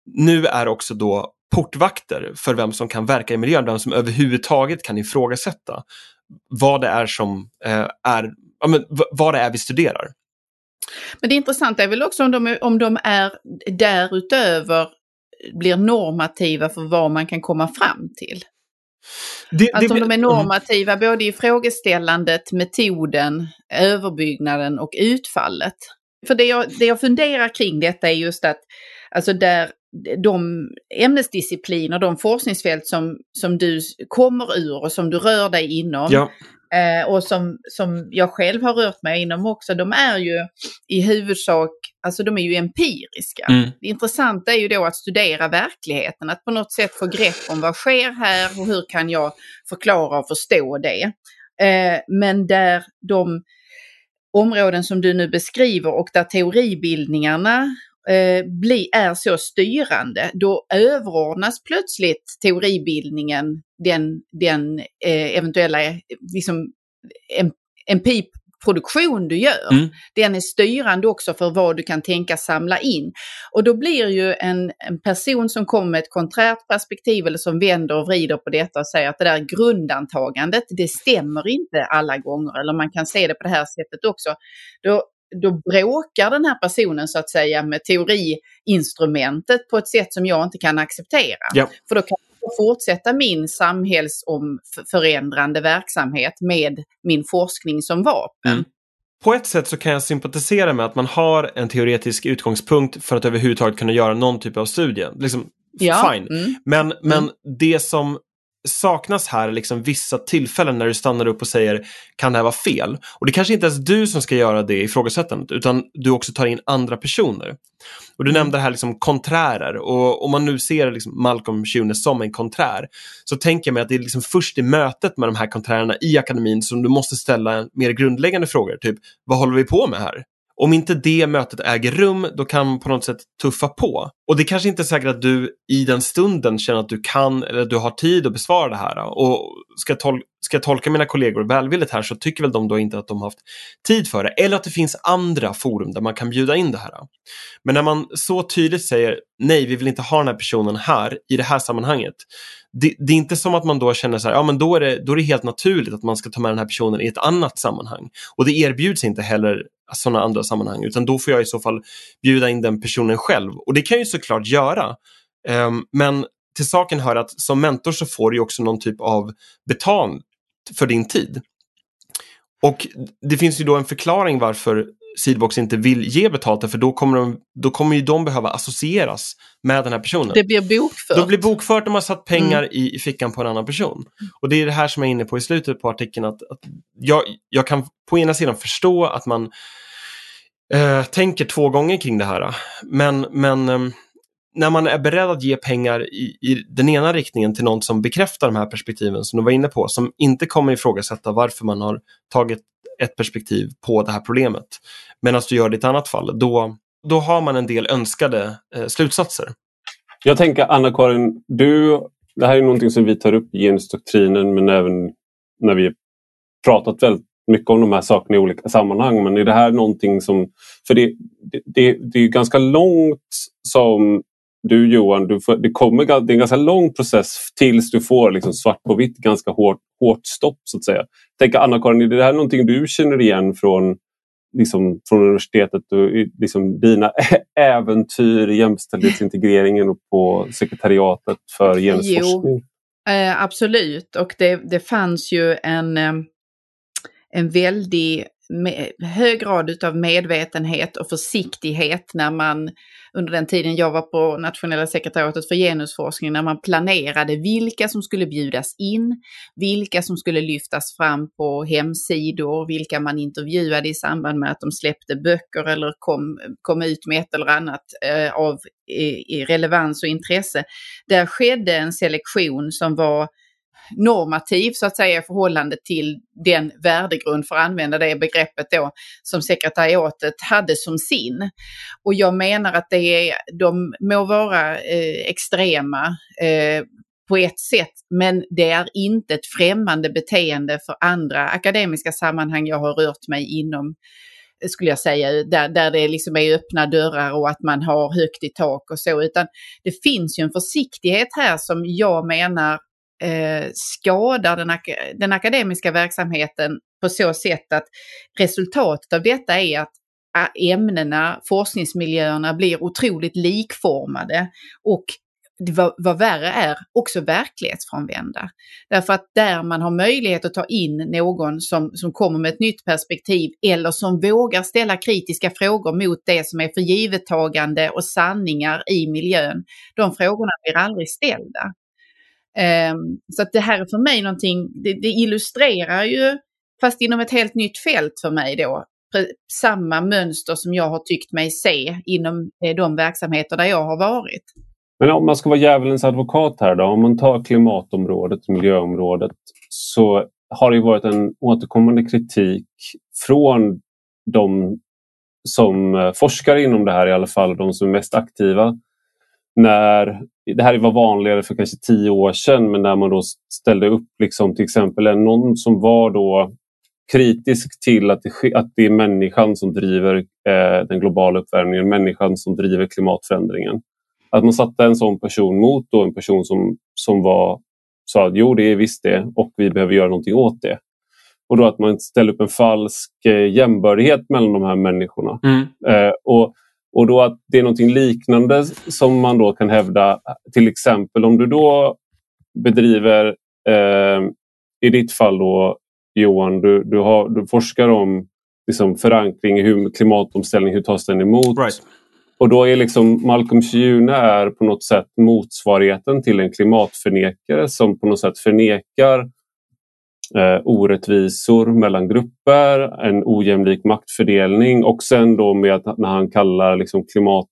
nu är också då portvakter för vem som kan verka i miljön, vem som överhuvudtaget kan ifrågasätta vad det är som eh, är, ja, men, vad det är vi studerar. Men det intressanta är väl också om de, om de är därutöver blir normativa för vad man kan komma fram till. Det, alltså om de är normativa mm. både i frågeställandet, metoden, överbyggnaden och utfallet. För det jag, det jag funderar kring detta är just att alltså där de ämnesdiscipliner, de forskningsfält som, som du kommer ur och som du rör dig inom, ja. Eh, och som, som jag själv har rört mig inom också, de är ju i huvudsak, alltså de är ju empiriska. Mm. Det intressanta är ju då att studera verkligheten, att på något sätt få grepp om vad sker här och hur kan jag förklara och förstå det. Eh, men där de områden som du nu beskriver och där teoribildningarna eh, bli, är så styrande, då överordnas plötsligt teoribildningen den, den eh, eventuella liksom, empiproduktion du gör. Mm. Den är styrande också för vad du kan tänka samla in. Och då blir ju en, en person som kommer med ett konträrt perspektiv eller som vänder och vrider på detta och säger att det där grundantagandet, det stämmer inte alla gånger, eller man kan se det på det här sättet också. Då, då bråkar den här personen så att säga med teoriinstrumentet på ett sätt som jag inte kan acceptera. Ja. För då kan jag fortsätta min samhällsförändrande verksamhet med min forskning som vapen. Mm. På ett sätt så kan jag sympatisera med att man har en teoretisk utgångspunkt för att överhuvudtaget kunna göra någon typ av studie. Liksom, ja. Fine. Mm. Men, men mm. det som saknas här liksom vissa tillfällen när du stannar upp och säger kan det här vara fel? Och det kanske inte ens du som ska göra det ifrågasättandet utan du också tar in andra personer. Och du mm. nämnde här liksom konträrer och om man nu ser liksom Malcolm Schune som en konträr så tänker jag mig att det är liksom först i mötet med de här konträrerna i akademin som du måste ställa mer grundläggande frågor. Typ, vad håller vi på med här? Om inte det mötet äger rum, då kan man på något sätt tuffa på. Och det kanske inte är säkert att du i den stunden känner att du kan eller du har tid att besvara det här. Och ska, tol ska jag tolka mina kollegor välvilligt här så tycker väl de då inte att de har haft tid för det. Eller att det finns andra forum där man kan bjuda in det här. Men när man så tydligt säger nej, vi vill inte ha den här personen här i det här sammanhanget. Det, det, är inte som att man då känner så här, ja men då är, det, då är det helt naturligt att man ska ta med den här personen i ett annat sammanhang. Och det erbjuds inte heller sådana andra sammanhang utan då får jag i så fall bjuda in den personen själv och det kan jag ju såklart göra. Um, men till saken hör att som mentor så får du också någon typ av betal för din tid. Och det finns ju då en förklaring varför Seedbox inte vill ge betalt för då kommer, de, då kommer ju de behöva associeras med den här personen. Det blir bokfört. Då blir bokfört om man satt pengar mm. i, i fickan på en annan person. Och det är det här som jag är inne på i slutet på artikeln att, att jag, jag kan på ena sidan förstå att man eh, tänker två gånger kring det här. Men, men eh, när man är beredd att ge pengar i, i, den ena riktningen till någon som bekräftar de här perspektiven som du var inne på, som inte kommer ifrågasätta varför man har tagit ett perspektiv på det här problemet. Medan du gör det i ett annat fall, då, då har man en del önskade eh, slutsatser. Jag tänker Anna-Karin, du, det här är någonting som vi tar upp i genusdoktrinen men även när vi pratat väldigt mycket om de här sakerna i olika sammanhang. Men är det här någonting som... För det, det, det, det är ganska långt som du Johan, du får, det, kommer, det är en ganska lång process tills du får liksom svart på vitt ganska hårt, hårt stopp så att säga. Tänk Anna-Karin, är det här någonting du känner igen från, liksom, från universitetet och liksom, dina äventyr i jämställdhetsintegreringen och på sekretariatet för genusforskning? Jo, eh, absolut och det, det fanns ju en eh, en väldig hög grad av medvetenhet och försiktighet när man under den tiden jag var på nationella sekretariatet för genusforskning, när man planerade vilka som skulle bjudas in, vilka som skulle lyftas fram på hemsidor, vilka man intervjuade i samband med att de släppte böcker eller kom, kom ut med ett eller annat eh, av i, i relevans och intresse. Där skedde en selektion som var normativ så att säga i förhållande till den värdegrund, för att använda det begreppet då, som sekretariatet hade som sin. Och jag menar att det är, de må vara eh, extrema eh, på ett sätt, men det är inte ett främmande beteende för andra akademiska sammanhang jag har rört mig inom skulle jag säga, där, där det liksom är öppna dörrar och att man har högt i tak och så, utan det finns ju en försiktighet här som jag menar eh, skadar den, ak den akademiska verksamheten på så sätt att resultatet av detta är att eh, ämnena, forskningsmiljöerna blir otroligt likformade och vad, vad värre är, också verklighetsfrånvända. Därför att där man har möjlighet att ta in någon som, som kommer med ett nytt perspektiv eller som vågar ställa kritiska frågor mot det som är för givettagande och sanningar i miljön, de frågorna blir aldrig ställda. Ehm, så att det här är för mig någonting, det, det illustrerar ju, fast inom ett helt nytt fält för mig då, samma mönster som jag har tyckt mig se inom eh, de verksamheter där jag har varit. Men om man ska vara djävulens advokat här då, om man tar klimatområdet, miljöområdet, så har det varit en återkommande kritik från de som eh, forskar inom det här i alla fall, de som är mest aktiva, när det här var vanligare för kanske tio år sedan men när man då ställde upp liksom till exempel någon som var då kritisk till att det, att det är människan som driver eh, den globala uppvärmningen, människan som driver klimatförändringen. Att man satte en sån person mot då en person som, som var, sa att jo det är visst det och vi behöver göra någonting åt det. Och då att man ställer upp en falsk eh, jämbördighet mellan de här människorna. Mm. Eh, och och då att det är någonting liknande som man då kan hävda, till exempel om du då bedriver, eh, i ditt fall då Johan, du, du, har, du forskar om liksom förankring hur klimatomställning, hur tas den emot? Right. och då är liksom Malcolm Schune är på något sätt motsvarigheten till en klimatförnekare som på något sätt förnekar eh, orättvisor mellan grupper, en ojämlik maktfördelning och sen då med att när han kallar liksom klimat,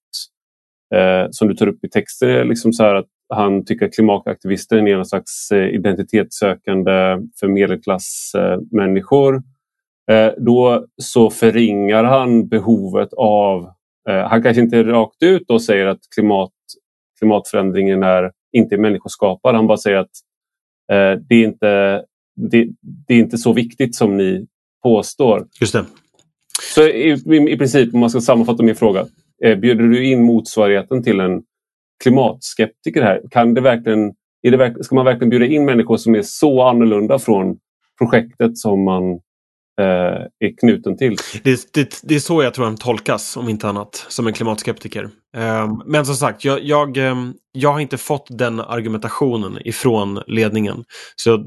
eh, som du tar upp i texten, liksom så att han tycker att klimataktivisten är någon slags eh, identitetssökande för medelklassmänniskor. Eh, då så förringar han behovet av Eh, han kanske inte rakt ut och säger att klimat, klimatförändringen är inte är människoskapad. Han bara säger att eh, det, är inte, det, det, är inte så viktigt som ni påstår. Just det. Så i, i, i princip, om man ska sammanfatta min fråga, eh, bjuder du in motsvarigheten till en klimatskeptiker här? Kan det verkligen, är det, ska man verkligen bjuda in människor som är så annorlunda från projektet som man eh, är knuten till. Det, det, det, är så jag tror han tolkas, om inte annat, som en klimatskeptiker. Eh, men som sagt, jag, jag, eh, jag har inte fått den argumentationen ifrån ledningen. Så...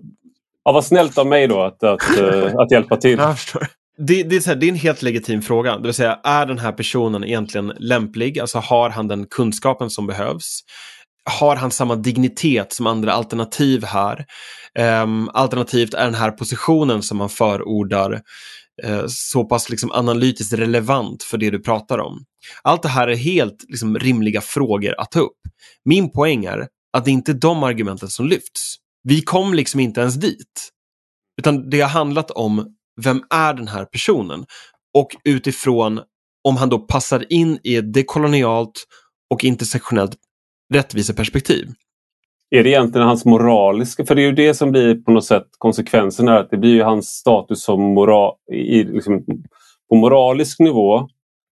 Ja, vad snällt av mig då att, att, eh, att hjälpa till. Jag förstår. Det, det, är här, det, är en helt legitim fråga. Det vill säga, är den här personen egentligen lämplig? Alltså har han den kunskapen som behövs? Har han samma dignitet som andra alternativ här? Um, alternativt är den här positionen som man förordar uh, så pass liksom analytiskt relevant för det du pratar om. Allt det här är helt liksom, rimliga frågor att ta upp. Min poäng är att det inte är de argumenten som lyfts. Vi kom liksom inte ens dit. Utan det har handlat om vem är den här personen? Och utifrån om han då passar in i ett dekolonialt och intersektionellt rättviseperspektiv. Är det egentligen hans moraliska, för det är ju det som blir på något sätt konsekvensen är att det blir ju hans status som moral, i, liksom, på moralisk nivå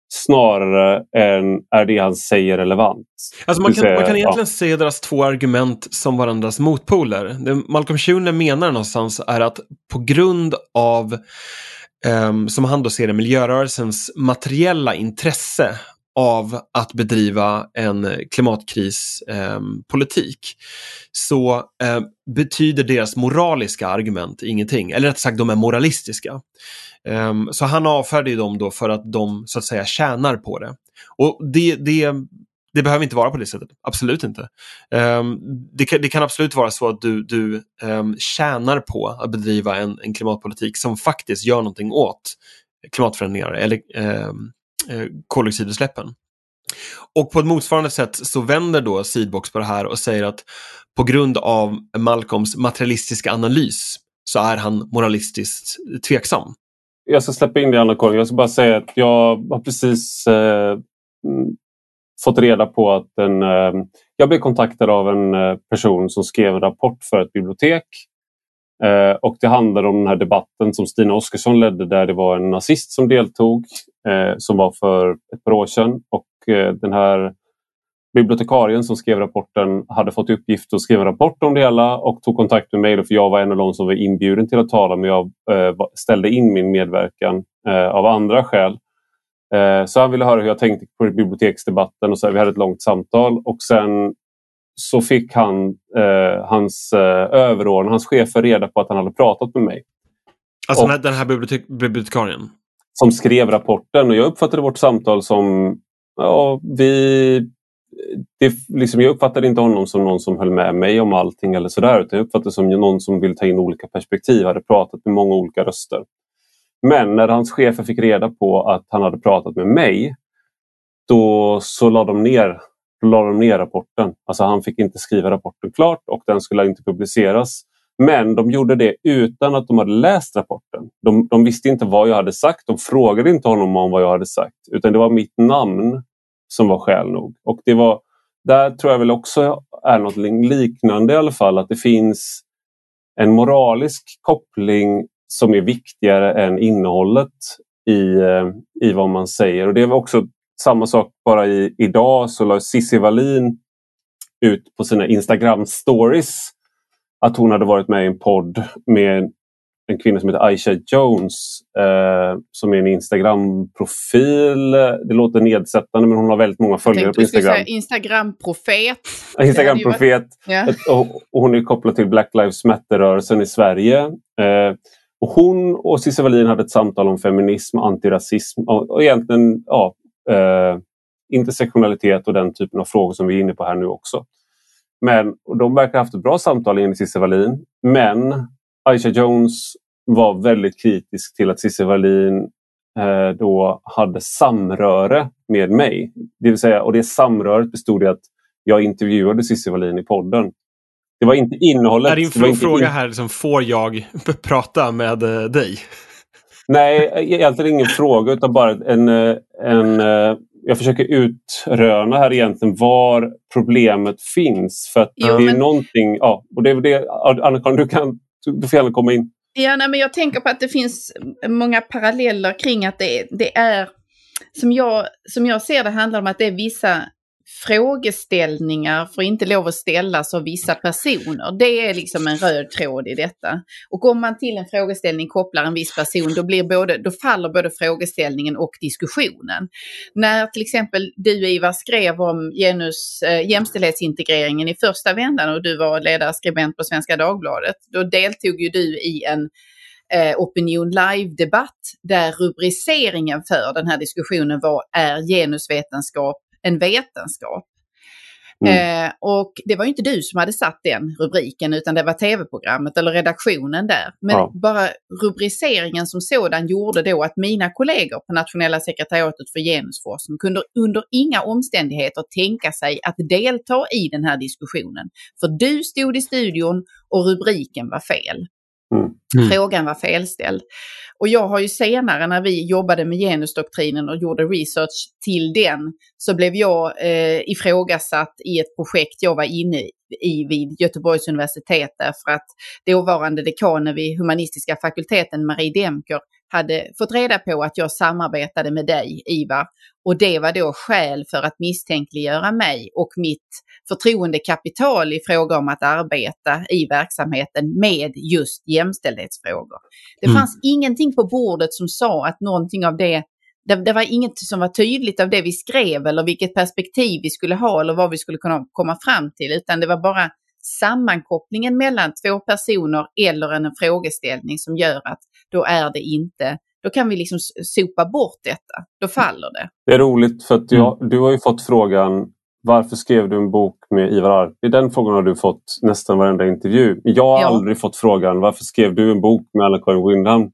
snarare än är det han säger relevant. Alltså man, kan, säga, man kan egentligen ja. se deras två argument som varandras motpoler. Det Malcolm Schune menar någonstans är att på grund av, um, som han då ser det, miljörörelsens materiella intresse av att bedriva en klimatkrispolitik eh, så eh, betyder deras moraliska argument ingenting. Eller rätt sagt, de är moralistiska. Eh, så han avfärdar dem då för att de så att säga tjänar på det. Och det, det, det behöver inte vara på det sättet, absolut inte. Ehm, det, kan, det, kan, absolut vara så att du, du ehm, tjänar på att bedriva en, en, klimatpolitik som faktiskt gör någonting åt klimatförändringar eller Eh, Eh, koldioxidutsläppen. Och på ett motsvarande sätt så vänder då Seedbox på det här och säger att på grund av Malcolms materialistiska analys så är han moralistiskt tveksam. Jag ska släppa in dig Anna-Karin. Jag ska bara säga att jag har precis eh, mm, fått reda på att en, eh, jag blev kontaktad av en eh, person som skrev en rapport för ett bibliotek Eh, och det handlar om den här debatten som Stina Oskarsson ledde där det var en nazist som deltog eh, som var för ett par år sedan. Och eh, den här bibliotekarien som skrev rapporten hade fått uppgift att skriva en rapport om det hela och tog kontakt med mig för jag var en av de som var inbjuden till att tala men jag eh, ställde in min medverkan eh, av andra skäl. Eh, så han ville höra hur jag tänkte på biblioteksdebatten och så vi hade ett långt samtal och sen så fick han, eh, hans eh, överordnade, hans chefer reda på att han hade pratat med mig. Alltså och, den här bibliotek bibliotekarien? Som skrev rapporten och jag uppfattade vårt samtal som, ja, vi det, liksom, jag uppfattade inte honom som någon som höll med mig om allting eller sådär. Utan jag uppfattade som någon som vill ta in olika perspektiv, hade pratat med många olika röster. Men när hans chefer fick reda på att han hade pratat med mig, då så la de ner då la de ner rapporten. Alltså han fick inte skriva rapporten klart och den skulle inte publiceras. Men de gjorde det utan att de hade läst rapporten. De, de visste inte vad jag hade sagt. De frågade inte honom om vad jag hade sagt. Utan det var mitt namn som var skäl nog. Och det var, där tror jag väl också är något liknande i alla fall. Att det finns en moralisk koppling som är viktigare än innehållet i, eh, i vad man säger. Och Det var också samma sak bara i, idag så la Cissi Wallin ut på sina Instagram stories att hon hade varit med i en podd med en kvinna som heter Aisha Jones eh, som är en Instagram-profil. Det låter nedsättande men hon har väldigt många följare på Instagram. Instagram-profet. Instagram-profet. Ja. Och, och, hon är kopplad till Black Lives Matter-rörelsen i Sverige. Eh, och hon och Cissi Wallin hade ett samtal om feminism, antirasism och, och egentligen ja, eh, intersektionalitet och den typen av frågor som vi är inne på här nu också. Men de verkar ha haft ett bra samtal enligt Cissi Wallin. Men Aisha Jones var väldigt kritisk till att Cissi Wallin eh, då hade samröre med mig. Det vill säga, och det samröret bestod i att jag intervjuade Cissi Wallin i podden. Det var inte innehållet. Är din inte fråga här, liksom, får jag prata med uh, dig? Nej, egentligen ingen fråga utan bara en, eh, en... Eh, jag försöker utröna här egentligen var problemet finns. För att jo, det är men... någonting... Ja, och det är det, Anna-Karin, du, kan, du får gärna komma in. Ja, nej, men jag tänker på att det finns många paralleller kring att det, det är som jag, som jag ser det handlar om att det är vissa frågeställningar får inte lov att ställas av vissa personer. Det är liksom en röd tråd i detta. Och om man till en frågeställning kopplar en viss person, då, blir både, då faller både frågeställningen och diskussionen. När till exempel du Ivar skrev om genus, eh, jämställdhetsintegreringen i första vändan och du var ledarskribent på Svenska Dagbladet, då deltog ju du i en eh, Opinion Live-debatt där rubriceringen för den här diskussionen var Är genusvetenskap en vetenskap. Mm. Eh, och det var inte du som hade satt den rubriken utan det var tv-programmet eller redaktionen där. Men ja. bara rubriceringen som sådan gjorde då att mina kollegor på nationella sekretariatet för genusforskning kunde under inga omständigheter tänka sig att delta i den här diskussionen. För du stod i studion och rubriken var fel. Mm. mm. Frågan var felställd. Och jag har ju senare när vi jobbade med genusdoktrinen och gjorde research till den så blev jag eh, ifrågasatt i ett projekt jag var inne i vid Göteborgs universitet därför att dåvarande dekanen vid humanistiska fakulteten Marie Demker hade fått reda på att jag samarbetade med dig, Ivar. Och det var då skäl för att misstänkliggöra mig och mitt förtroendekapital i fråga om att arbeta i verksamheten med just jämställdhetsfrågor. Det mm. fanns ingenting på bordet som sa att någonting av det det, det, var inget som var tydligt av det vi skrev eller vilket perspektiv vi skulle ha eller vad vi skulle kunna komma fram till, utan det var bara sammankopplingen mellan två personer eller en frågeställning som gör att då är det inte, då kan vi liksom sopa bort detta. Då faller det. Det är roligt för att jag, mm. du har ju fått frågan varför skrev du en bok med Ivar Arpi? Den frågan har du fått nästan varenda intervju. Jag har ja. aldrig fått frågan varför skrev du en bok med Anna-Karin Windham?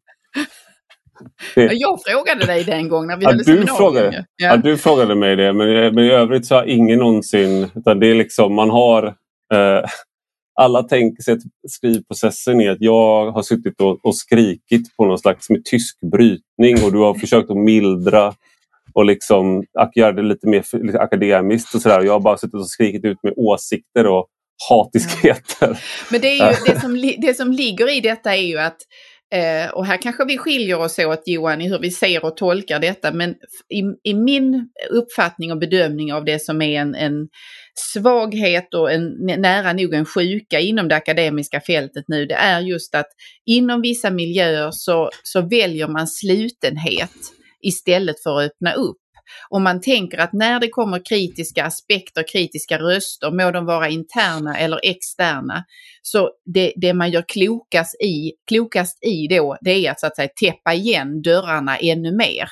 Det... Jag frågade dig den gången när vi ja, hade du frågade, ja. ja. du frågade mig det men, men i övrigt så har ingen någonsin... Utan det är liksom, man har... Eh, alla tänker sig att skrivprocessen är att jag har suttit och, och skrikit på någon slags med tysk brytning och du har försökt att mildra och liksom göra det lite mer lite akademiskt och sådär. Jag har bara suttit och skrikit ut med åsikter och hatiskheter. Men det, är ju, det, som, det som ligger i detta är ju att eh, och här kanske vi skiljer oss åt Johan i hur vi ser och tolkar detta, men i, i min uppfattning och bedömning av det som är en, en svaghet och en, nära nog en sjuka inom det akademiska fältet nu, det är just att inom vissa miljöer så, så väljer man slutenhet istället för att öppna upp. Om man tänker att när det kommer kritiska aspekter, kritiska röster, må de vara interna eller externa, så det, det man gör klokast i, klokast i då, det är att så att säga täppa igen dörrarna ännu mer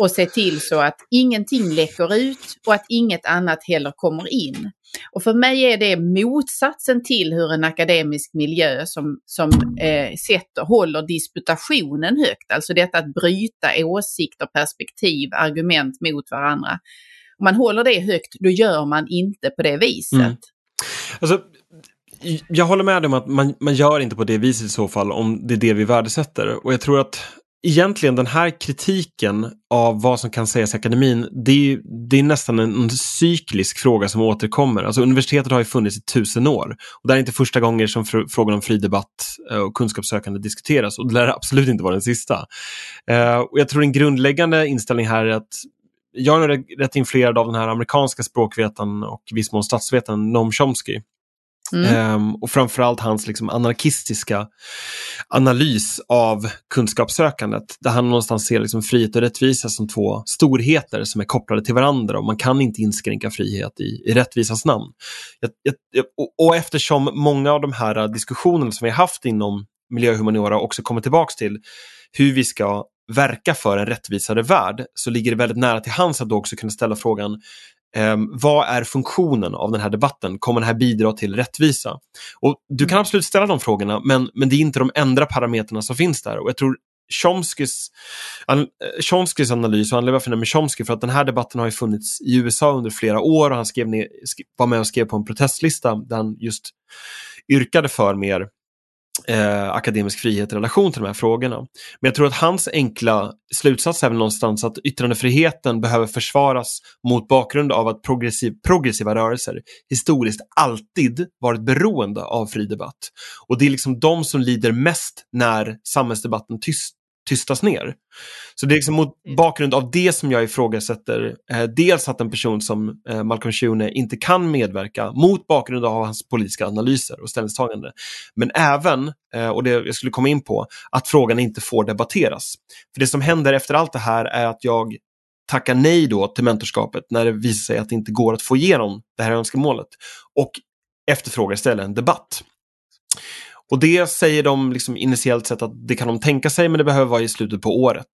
och se till så att ingenting läcker ut och att inget annat heller kommer in. Och för mig är det motsatsen till hur en akademisk miljö som, som eh, sätter, håller disputationen högt, alltså detta att bryta åsikter, perspektiv, argument mot varandra. Om man håller det högt, då gör man inte på det viset. Mm. Alltså, jag håller med dig om att man, man gör inte på det viset i så fall om det är det vi värdesätter. Och jag tror att egentligen den här kritiken av vad som kan sägas i akademin, det är, det är nästan en, en, cyklisk fråga som återkommer. Alltså universitetet har ju funnits i tusen år. Och det är inte första gången som fr frågan om fri debatt eh, och kunskapssökande diskuteras och det lär absolut inte vara den sista. Uh, och jag tror en grundläggande inställning här är att jag är rätt influerad av den här amerikanska språkvetaren och viss mån statsvetaren Noam Chomsky Mm. Um, och framförallt hans liksom anarkistiska analys av kunskapssökandet. Där han någonstans ser liksom frihet och rättvisa som två storheter som är kopplade till varandra och man kan inte inskränka frihet i, i rättvisans namn. Jag, jag, och, och, eftersom många av de här diskussionerna som vi har haft inom miljö och humaniora också kommer tillbaks till hur vi ska verka för en rättvisare värld så ligger det väldigt nära till hands att då också kunna ställa frågan Um, vad är funktionen av den här debatten? Kommer det här bidra till rättvisa? Och du kan absolut ställa de frågorna, men, men det är inte de enda parametrarna som finns där. Och jag tror Chomskys, an, Chomskys analys, och han lever för med Chomsky, för att den här debatten har ju funnits i USA under flera år och han skrev ner, var med och skrev på en protestlista där han just yrkade för mer eh, akademisk frihet i relation till de här frågorna. Men jag tror att hans enkla slutsats är väl någonstans att yttrandefriheten behöver försvaras mot bakgrund av att progressiv, progressiva rörelser historiskt alltid varit beroende av fri debatt. Och det är liksom de som lider mest när samhällsdebatten tyst, tystas ner. Så det är liksom mot mm. bakgrund av det som jag ifrågasätter eh, dels att en person som eh, Malcolm Schune inte kan medverka mot bakgrund av hans politiska analyser och ställningstagande. Men även, eh, och det jag skulle komma in på, att frågan inte får debatteras. För det som händer efter allt det här är att jag tackar nej då till mentorskapet när det visar sig att det inte går att få igenom det här önskemålet och efterfrågar istället en debatt. Och det säger de liksom initiellt sett att det kan de tänka sig men det behöver vara i slutet på året.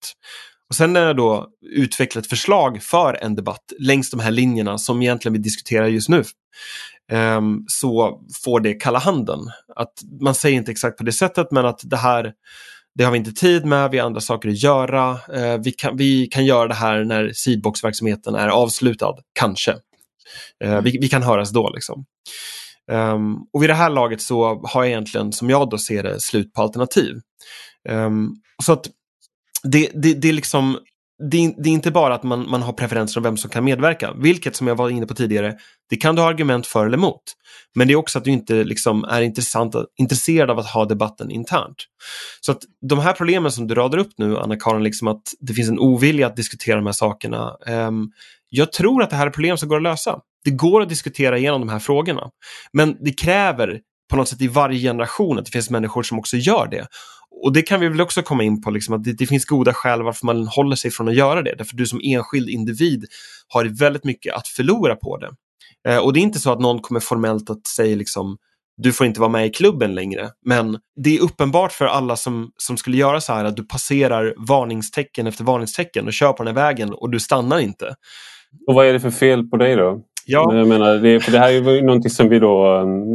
Och sen när jag då utvecklar ett förslag för en debatt längs de här linjerna som egentligen vi diskuterar just nu um, så får det kalla handen. Att man säger inte exakt på det sättet men att det här det har vi inte tid med, vi har andra saker att göra. Uh, vi, kan, vi kan göra det här när sidboxverksamheten är avslutad, kanske. Uh, vi, vi, kan höras då. Liksom. Um, och vid det här laget så har jag egentligen, som jag då ser det, slut på alternativ. Um, så att det, det, det är liksom det, det, är inte bara att man, man har preferenser om vem som kan medverka, vilket som jag var inne på tidigare, det kan du ha argument för eller emot. Men det är också att du inte liksom är intressant, intresserad av att ha debatten internt. Så att de här problemen som du radar upp nu, Anna-Karin, liksom att det finns en ovilja att diskutera de här sakerna. Um, jag tror att det här är problem som går att lösa. Det går att diskutera igenom de här frågorna. Men det kräver på något sätt i varje generation att det finns människor som också gör det. Och det kan vi väl också komma in på, liksom, att det, det, finns goda skäl varför man håller sig från att göra det. Därför du som enskild individ har väldigt mycket att förlora på det. Eh, och det är inte så att någon kommer formellt att säga liksom, du får inte vara med i klubben längre. Men det är uppenbart för alla som, som skulle göra så här att du passerar varningstecken efter varningstecken och kör på den här vägen och du stannar inte. Och vad är det för fel på dig då? Ja. Jag menar, det, för det här är ju någonting som vi då,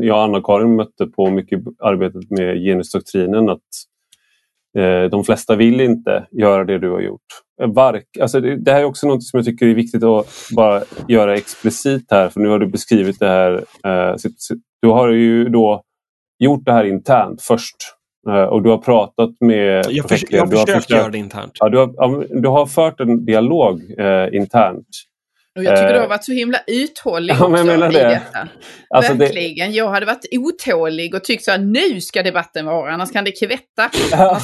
jag och Anna-Karin mötte på mycket arbetet med genusdoktrinen. Att eh, de flesta vill inte göra det du har gjort. Vark, alltså det, det, här är också något som jag tycker är viktigt att bara göra explicit här. För nu har du beskrivit det här. Eh, du har ju då gjort det här internt först. Eh, och du har pratat med... Jag, förs jag har försökt, försökt göra det internt. Ja, du, har, du har fört en dialog eh, internt och jag tycker du har eh, varit så himla uthållig också ja, jag i det. detta. Alltså Verkligen. Det... Jag hade varit otålig och tyckt så att nu ska debatten vara, annars kan det kvätta.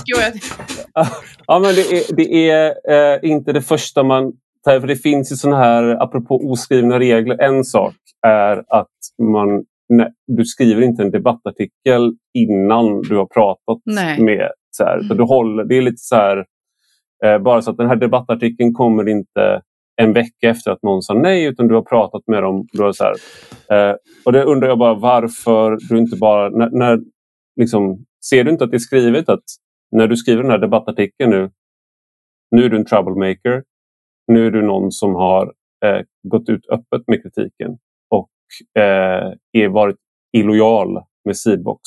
ja, men det är, det är eh, inte det första man tar, för det finns ju sådana här, apropå oskrivna regler, en sak är att man nej, du skriver inte en debattartikel innan du har pratat nej. med. Så här, mm. du håller, det är lite så här, eh, bara så att den här debattartikeln kommer inte en vecka efter att någon sa nej utan du har pratat med dem. Du har så här, eh, och det undrar jag bara varför du inte bara... När, när, liksom, ser du inte att det är skrivet att när du skriver den här debattartikeln nu, nu är du en troublemaker. Nu är du någon som har eh, gått ut öppet med kritiken och eh, är varit illojal med Seedbox.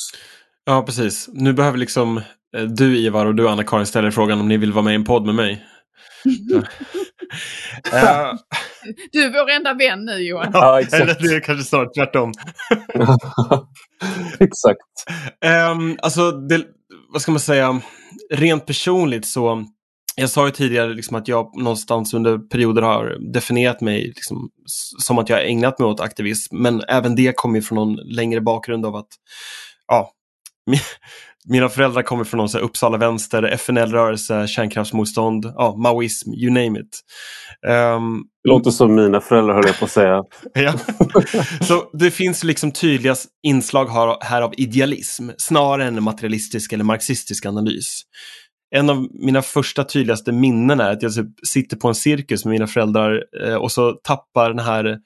Ja, precis. Nu behöver liksom eh, du Ivar och du Anna-Karin ställa frågan om ni vill vara med i en podd med mig. Du är vår enda vän nu Johan. Ja, exakt. Eller det är kanske snart tvärtom. exakt. Um, alltså, det, vad ska man säga, rent personligt så jag sa ju tidigare liksom att jag någonstans under perioder har definierat mig liksom, som att jag har ägnat mig åt aktivism, men även det kommer från någon längre bakgrund av att ja, mina föräldrar kommer från någon så Uppsala vänster, FNL-rörelse, kärnkraftsmotstånd, ja, maoism, you name it. Um, det låter som mina föräldrar höll jag på att säga. ja. Så det finns liksom tydliga inslag här av idealism snarare än materialistisk eller marxistisk analys. En av mina första tydligaste minnen är att jag typ sitter på en cirkus med mina föräldrar eh, och så tappar den här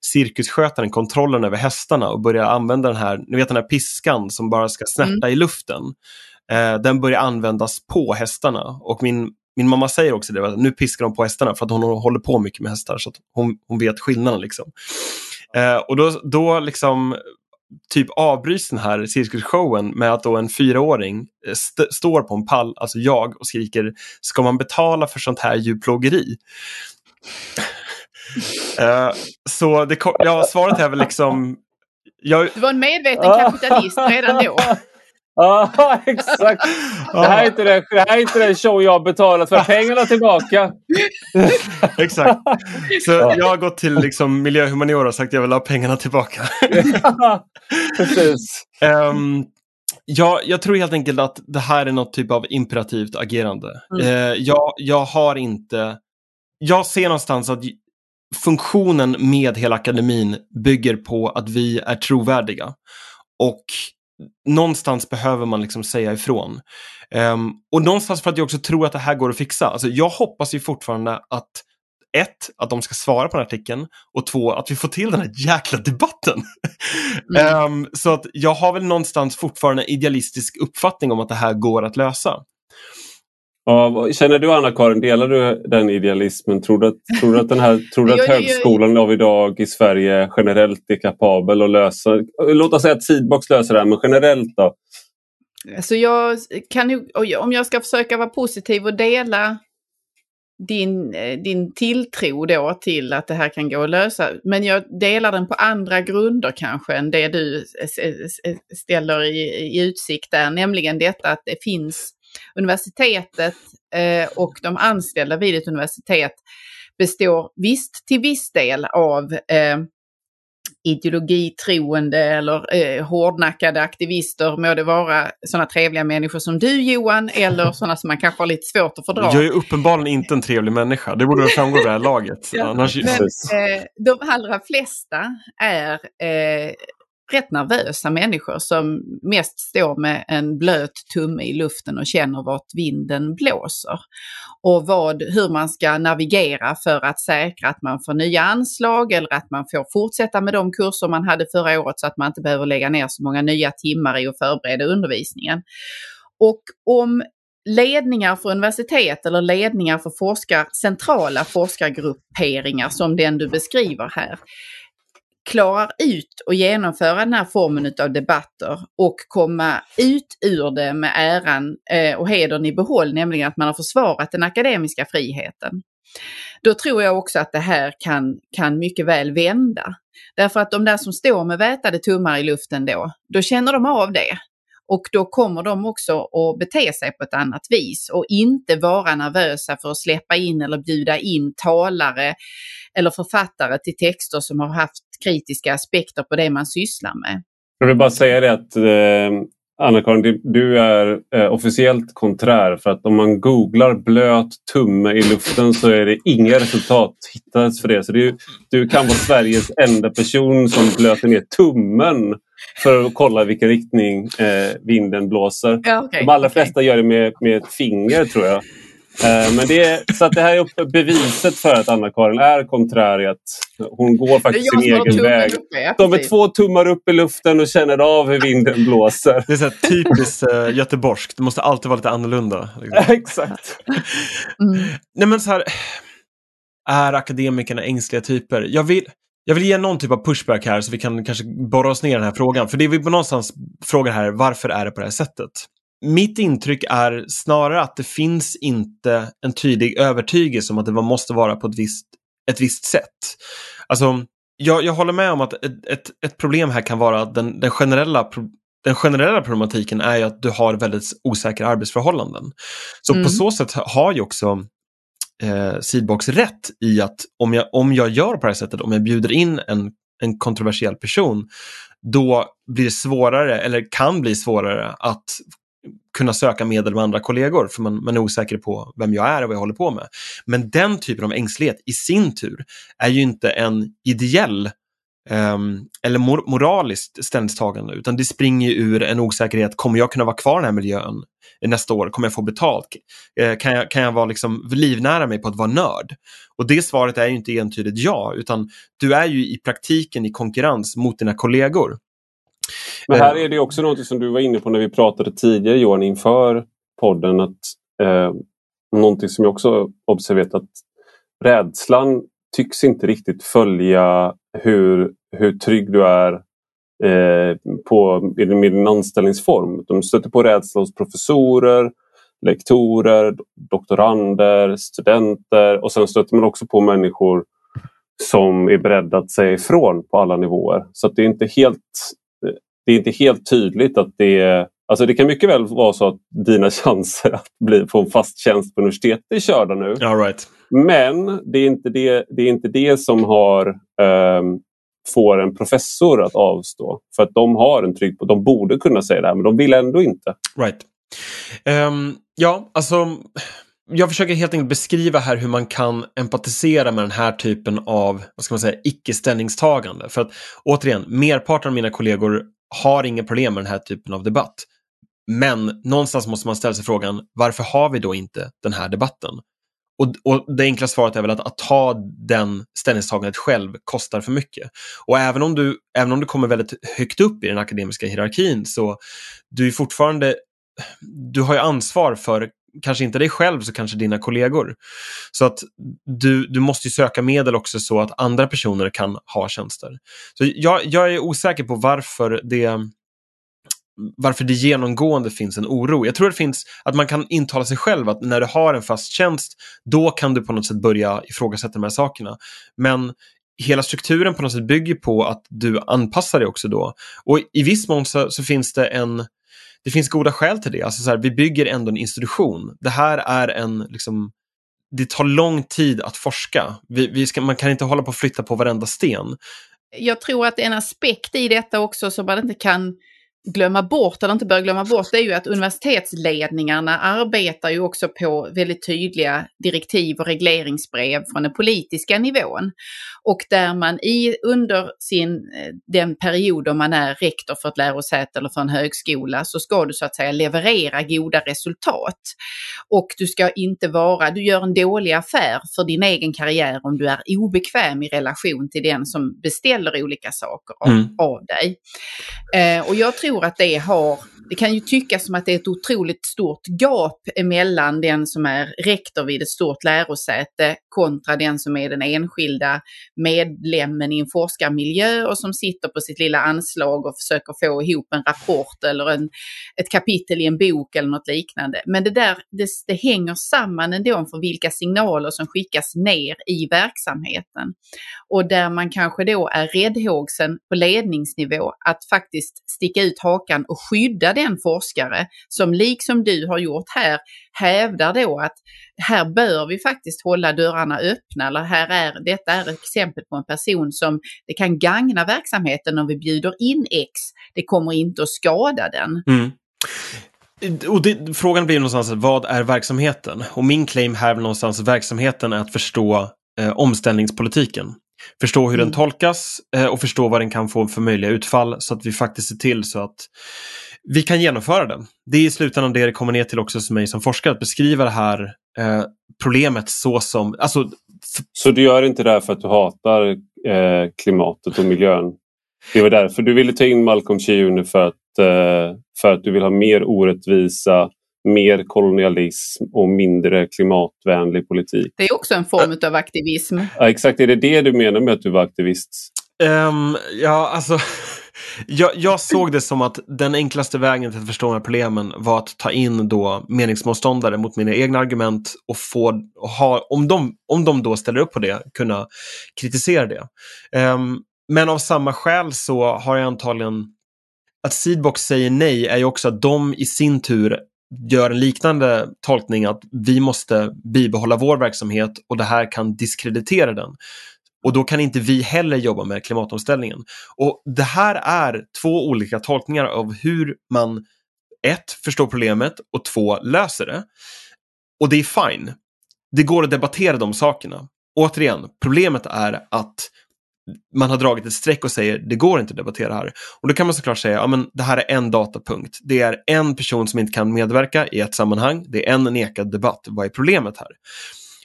cirkusskötaren kontrollen över hästarna och börjar använda den här, ni vet den här piskan som bara ska snärta mm. i luften. eh, den börjar användas på hästarna. Och min, min mamma säger också det, nu piskar de på hästarna för att hon håller på mycket med hästar så hon, hon vet skillnaden. Liksom. Eh, och då, då liksom typ avbryts den här cirkusshowen med att då en fyraåring eh, st står på en pall, alltså jag, och skriker Ska man betala för sånt här djurplågeri? Uh, så det, ja, svaret är väl liksom... Jag... Du var en medveten kapitalist redan då. Ja, exakt. Det här, är inte den, det här är inte den show jag betalat för. Pengarna tillbaka. exakt. Så jag har gått till liksom miljöhumaniora och sagt att jag vill ha pengarna tillbaka. Precis. Um, ja, jag tror helt enkelt att det här är något typ av imperativt agerande. Mm. Uh, jag, jag har inte... Jag ser någonstans att funktionen med hela akademin bygger på att vi är trovärdiga. Och någonstans behöver man liksom säga ifrån. Um, och någonstans för att jag också tror att det här går att fixa. Alltså, jag hoppas ju fortfarande att ett, att de ska svara på den här artikeln och två, att vi får till den här jäkla debatten. Mm. um, så att jag har väl någonstans fortfarande idealistisk uppfattning om att det här går att lösa. Ja, känner du Anna-Karin, delar du den idealismen? Tror du att, tror du att, den här, tror du att högskolan av idag i Sverige generellt är kapabel att lösa, låt oss säga att Seedbox löser det här, men generellt då? Alltså jag kan om jag ska försöka vara positiv och dela din, din tilltro då till att det här kan gå att lösa. Men jag delar den på andra grunder kanske än det du ställer i, i utsikt där, nämligen detta att det finns universitetet eh, och de anställda vid ett universitet består visst till viss del av eh, ideologitroende eller eh, hårdnackade aktivister, må det vara sådana trevliga människor som du Johan eller sådana som man kanske har lite svårt att fördra. Jag är uppenbarligen inte en trevlig människa, det borde framgå vid det här laget. Ja, Annars... Men eh, de allra flesta är eh, rätt nervösa människor som mest står med en blöt tumme i luften och känner vart vinden blåser. Och vad, hur man ska navigera för att säkra att man får nya anslag eller att man får fortsätta med de kurser man hade förra året så att man inte behöver lägga ner så många nya timmar i att förbereda undervisningen. Och om ledningar för universitet eller ledningar för forskar, centrala forskargrupperingar som den du beskriver här klarar ut och genomföra den här formen av debatter och komma ut ur det med äran eh, och hedern i behåll, nämligen att man har försvarat den akademiska friheten. Då tror jag också att det här kan, kan mycket väl vända. Därför att de där som står med vätade tummar i luften då, då känner de av det. Och då kommer de också att bete sig på ett annat vis och inte vara nervösa för att släppa in eller bjuda in talare eller författare till texter som har haft kritiska aspekter på det man sysslar med. Jag vill bara säga det att eh, Anna-Karin, du är eh, officiellt konträr för att om man googlar blöt tumme i luften så är det inga resultat hittas för det. Så det, du kan vara Sveriges enda person som blöter ner tummen för att kolla vilken riktning eh, vinden blåser. Ja, okay, De allra okay. flesta gör det med, med ett finger tror jag. Eh, men det är, så att det här är beviset för att Anna-Karin är konträr. Hon går faktiskt sin egen väg. De med två tummar upp i luften och känner av hur vinden blåser. Det är så typiskt uh, göteborgskt. Det måste alltid vara lite annorlunda. Liksom. Exakt. Mm. Nej men så här, är akademikerna ängsliga typer? Jag vill, jag vill ge någon typ av pushback här så vi kan kanske borra oss ner i den här frågan. För det vi på någonstans frågar här, varför är det på det här sättet? Mitt intryck är snarare att det finns inte en tydlig övertygelse om att det måste vara på ett visst, ett visst sätt. Alltså, jag, jag håller med om att ett, ett, ett problem här kan vara att den, den, generella, den generella problematiken är ju att du har väldigt osäkra arbetsförhållanden. Så mm. på så sätt har ju också eh, Seedbox rätt i att om jag, om jag gör på det här sättet, om jag bjuder in en, en kontroversiell person, då blir det svårare, eller kan bli svårare, att kunna söka medel med andra kollegor för man, man är osäker på vem jag är och vad jag håller på med. Men den typen av ängslighet i sin tur är ju inte en ideell um, eller mor moraliskt ställningstagande utan det springer ur en osäkerhet. Kommer jag kunna vara kvar i den här miljön nästa år? Kommer jag få betalt? Uh, kan, jag, kan jag vara liksom livnära mig på att vara nörd? Och det svaret är ju inte entydigt ja, utan du är ju i praktiken i konkurrens mot dina kollegor. Men här är det också något som du var inne på när vi pratade tidigare Johan inför podden. Att, eh, någonting som jag också observerat att rädslan tycks inte riktigt följa hur, hur trygg du är eh, på, med din anställningsform. De stöter på rädsla hos professorer, lektorer, doktorander, studenter och sen stöter man också på människor som är beredda att säga ifrån på alla nivåer. Så det är inte helt det är inte helt tydligt att det Alltså det kan mycket väl vara så att dina chanser att bli, få en fast tjänst på universitetet är körda nu. All right. Men det är inte det, det, är inte det som har, um, får en professor att avstå. För att de har en på, de borde kunna säga det här men de vill ändå inte. Right. Um, ja, alltså jag försöker helt enkelt beskriva här hur man kan empatisera med den här typen av vad ska man säga, icke-ställningstagande. För att återigen, merparten av mina kollegor har inga problem med den här typen av debatt. Men någonstans måste man ställa sig frågan, varför har vi då inte den här debatten? Och, och det enkla svaret är väl att, att ta den ställningstagandet själv kostar för mycket. Och även om, du, även om du kommer väldigt högt upp i den akademiska hierarkin så du är fortfarande du har ju ansvar för kanske inte dig själv så kanske dina kollegor. Så att du, du måste söka medel också så att andra personer kan ha tjänster. Så jag, jag är osäker på varför det varför det genomgående finns en oro. Jag tror det finns att man kan intala sig själv att när du har en fast tjänst, då kan du på något sätt börja ifrågasätta de här sakerna. Men hela strukturen på något sätt bygger på att du anpassar dig också då. Och i viss mån så, så finns det en det finns goda skäl till det. Alltså så här, vi bygger ändå en institution. Det här är en, liksom, det tar lång tid att forska. Vi, vi ska, man kan inte hålla på att flytta på varenda sten. Jag tror att en aspekt i detta också som man inte kan glömma bort eller inte bör glömma bort det är ju att universitetsledningarna arbetar ju också på väldigt tydliga direktiv och regleringsbrev från den politiska nivån. Och där man i, under sin, eh, den period då man är rektor för ett lärosäte eller för en högskola så ska du så att säga leverera goda resultat. Och du ska inte vara, du gör en dålig affär för din egen karriär om du är obekväm i relation till den som beställer olika saker av, mm. av dig. Eh, och jag tror tror att det har det kan ju tyckas som att det är ett otroligt stort gap emellan den som är rektor vid ett stort lärosäte kontra den som är den enskilda medlemmen i en forskarmiljö och som sitter på sitt lilla anslag och försöker få ihop en rapport eller en, ett kapitel i en bok eller något liknande. Men det där, det, det hänger samman ändå för vilka signaler som skickas ner i verksamheten. Och där man kanske då är räddhågsen på ledningsnivå att faktiskt sticka ut hakan och skydda den forskare som liksom du har gjort här hävdar då att här bör vi faktiskt hålla dörrarna öppna eller här är, detta är ett exempel på en person som det kan gagna verksamheten om vi bjuder in X. Det kommer inte att skada den. Mm. Och det, frågan blir någonstans, vad är verksamheten? Och min claim här är någonstans, verksamheten är att förstå eh, omställningspolitiken. Förstå hur mm. den tolkas eh, och förstå vad den kan få för möjliga utfall så att vi faktiskt ser till så att vi kan genomföra den. Det är i slutändan det det kommer ner till också för mig som forskare, att beskriva det här eh, problemet så som... Alltså, så du gör inte det här för att du hatar eh, klimatet och miljön? Det var därför du ville ta in Malcolm Chiune för att, eh, för att du vill ha mer orättvisa, mer kolonialism och mindre klimatvänlig politik. Det är också en form av aktivism. Ja, exakt, är det det du menar med att du var aktivist? Um, ja, alltså jag, jag, såg det som att den enklaste vägen till att förstå de här problemen var att ta in då meningsmotståndare mot mina egna argument och få, och ha, om, de, om de då ställer upp på det, kunna kritisera det. Um, men av samma skäl så har jag antagligen att Seedbox säger nej är ju också att de i sin tur gör en liknande tolkning att vi måste bibehålla vår verksamhet och det här kan diskreditera den. Och då kan inte vi heller jobba med klimatomställningen. Och Det här är två olika tolkningar av hur man ett, förstår problemet och två, löser det. Och det är fine. Det går att debattera de sakerna. Återigen, problemet är att man har dragit ett streck och säger det går inte att debattera här. Och då kan man såklart säga, ja men det här är en datapunkt. Det är en person som inte kan medverka i ett sammanhang. Det är en nekad debatt. Vad är problemet här?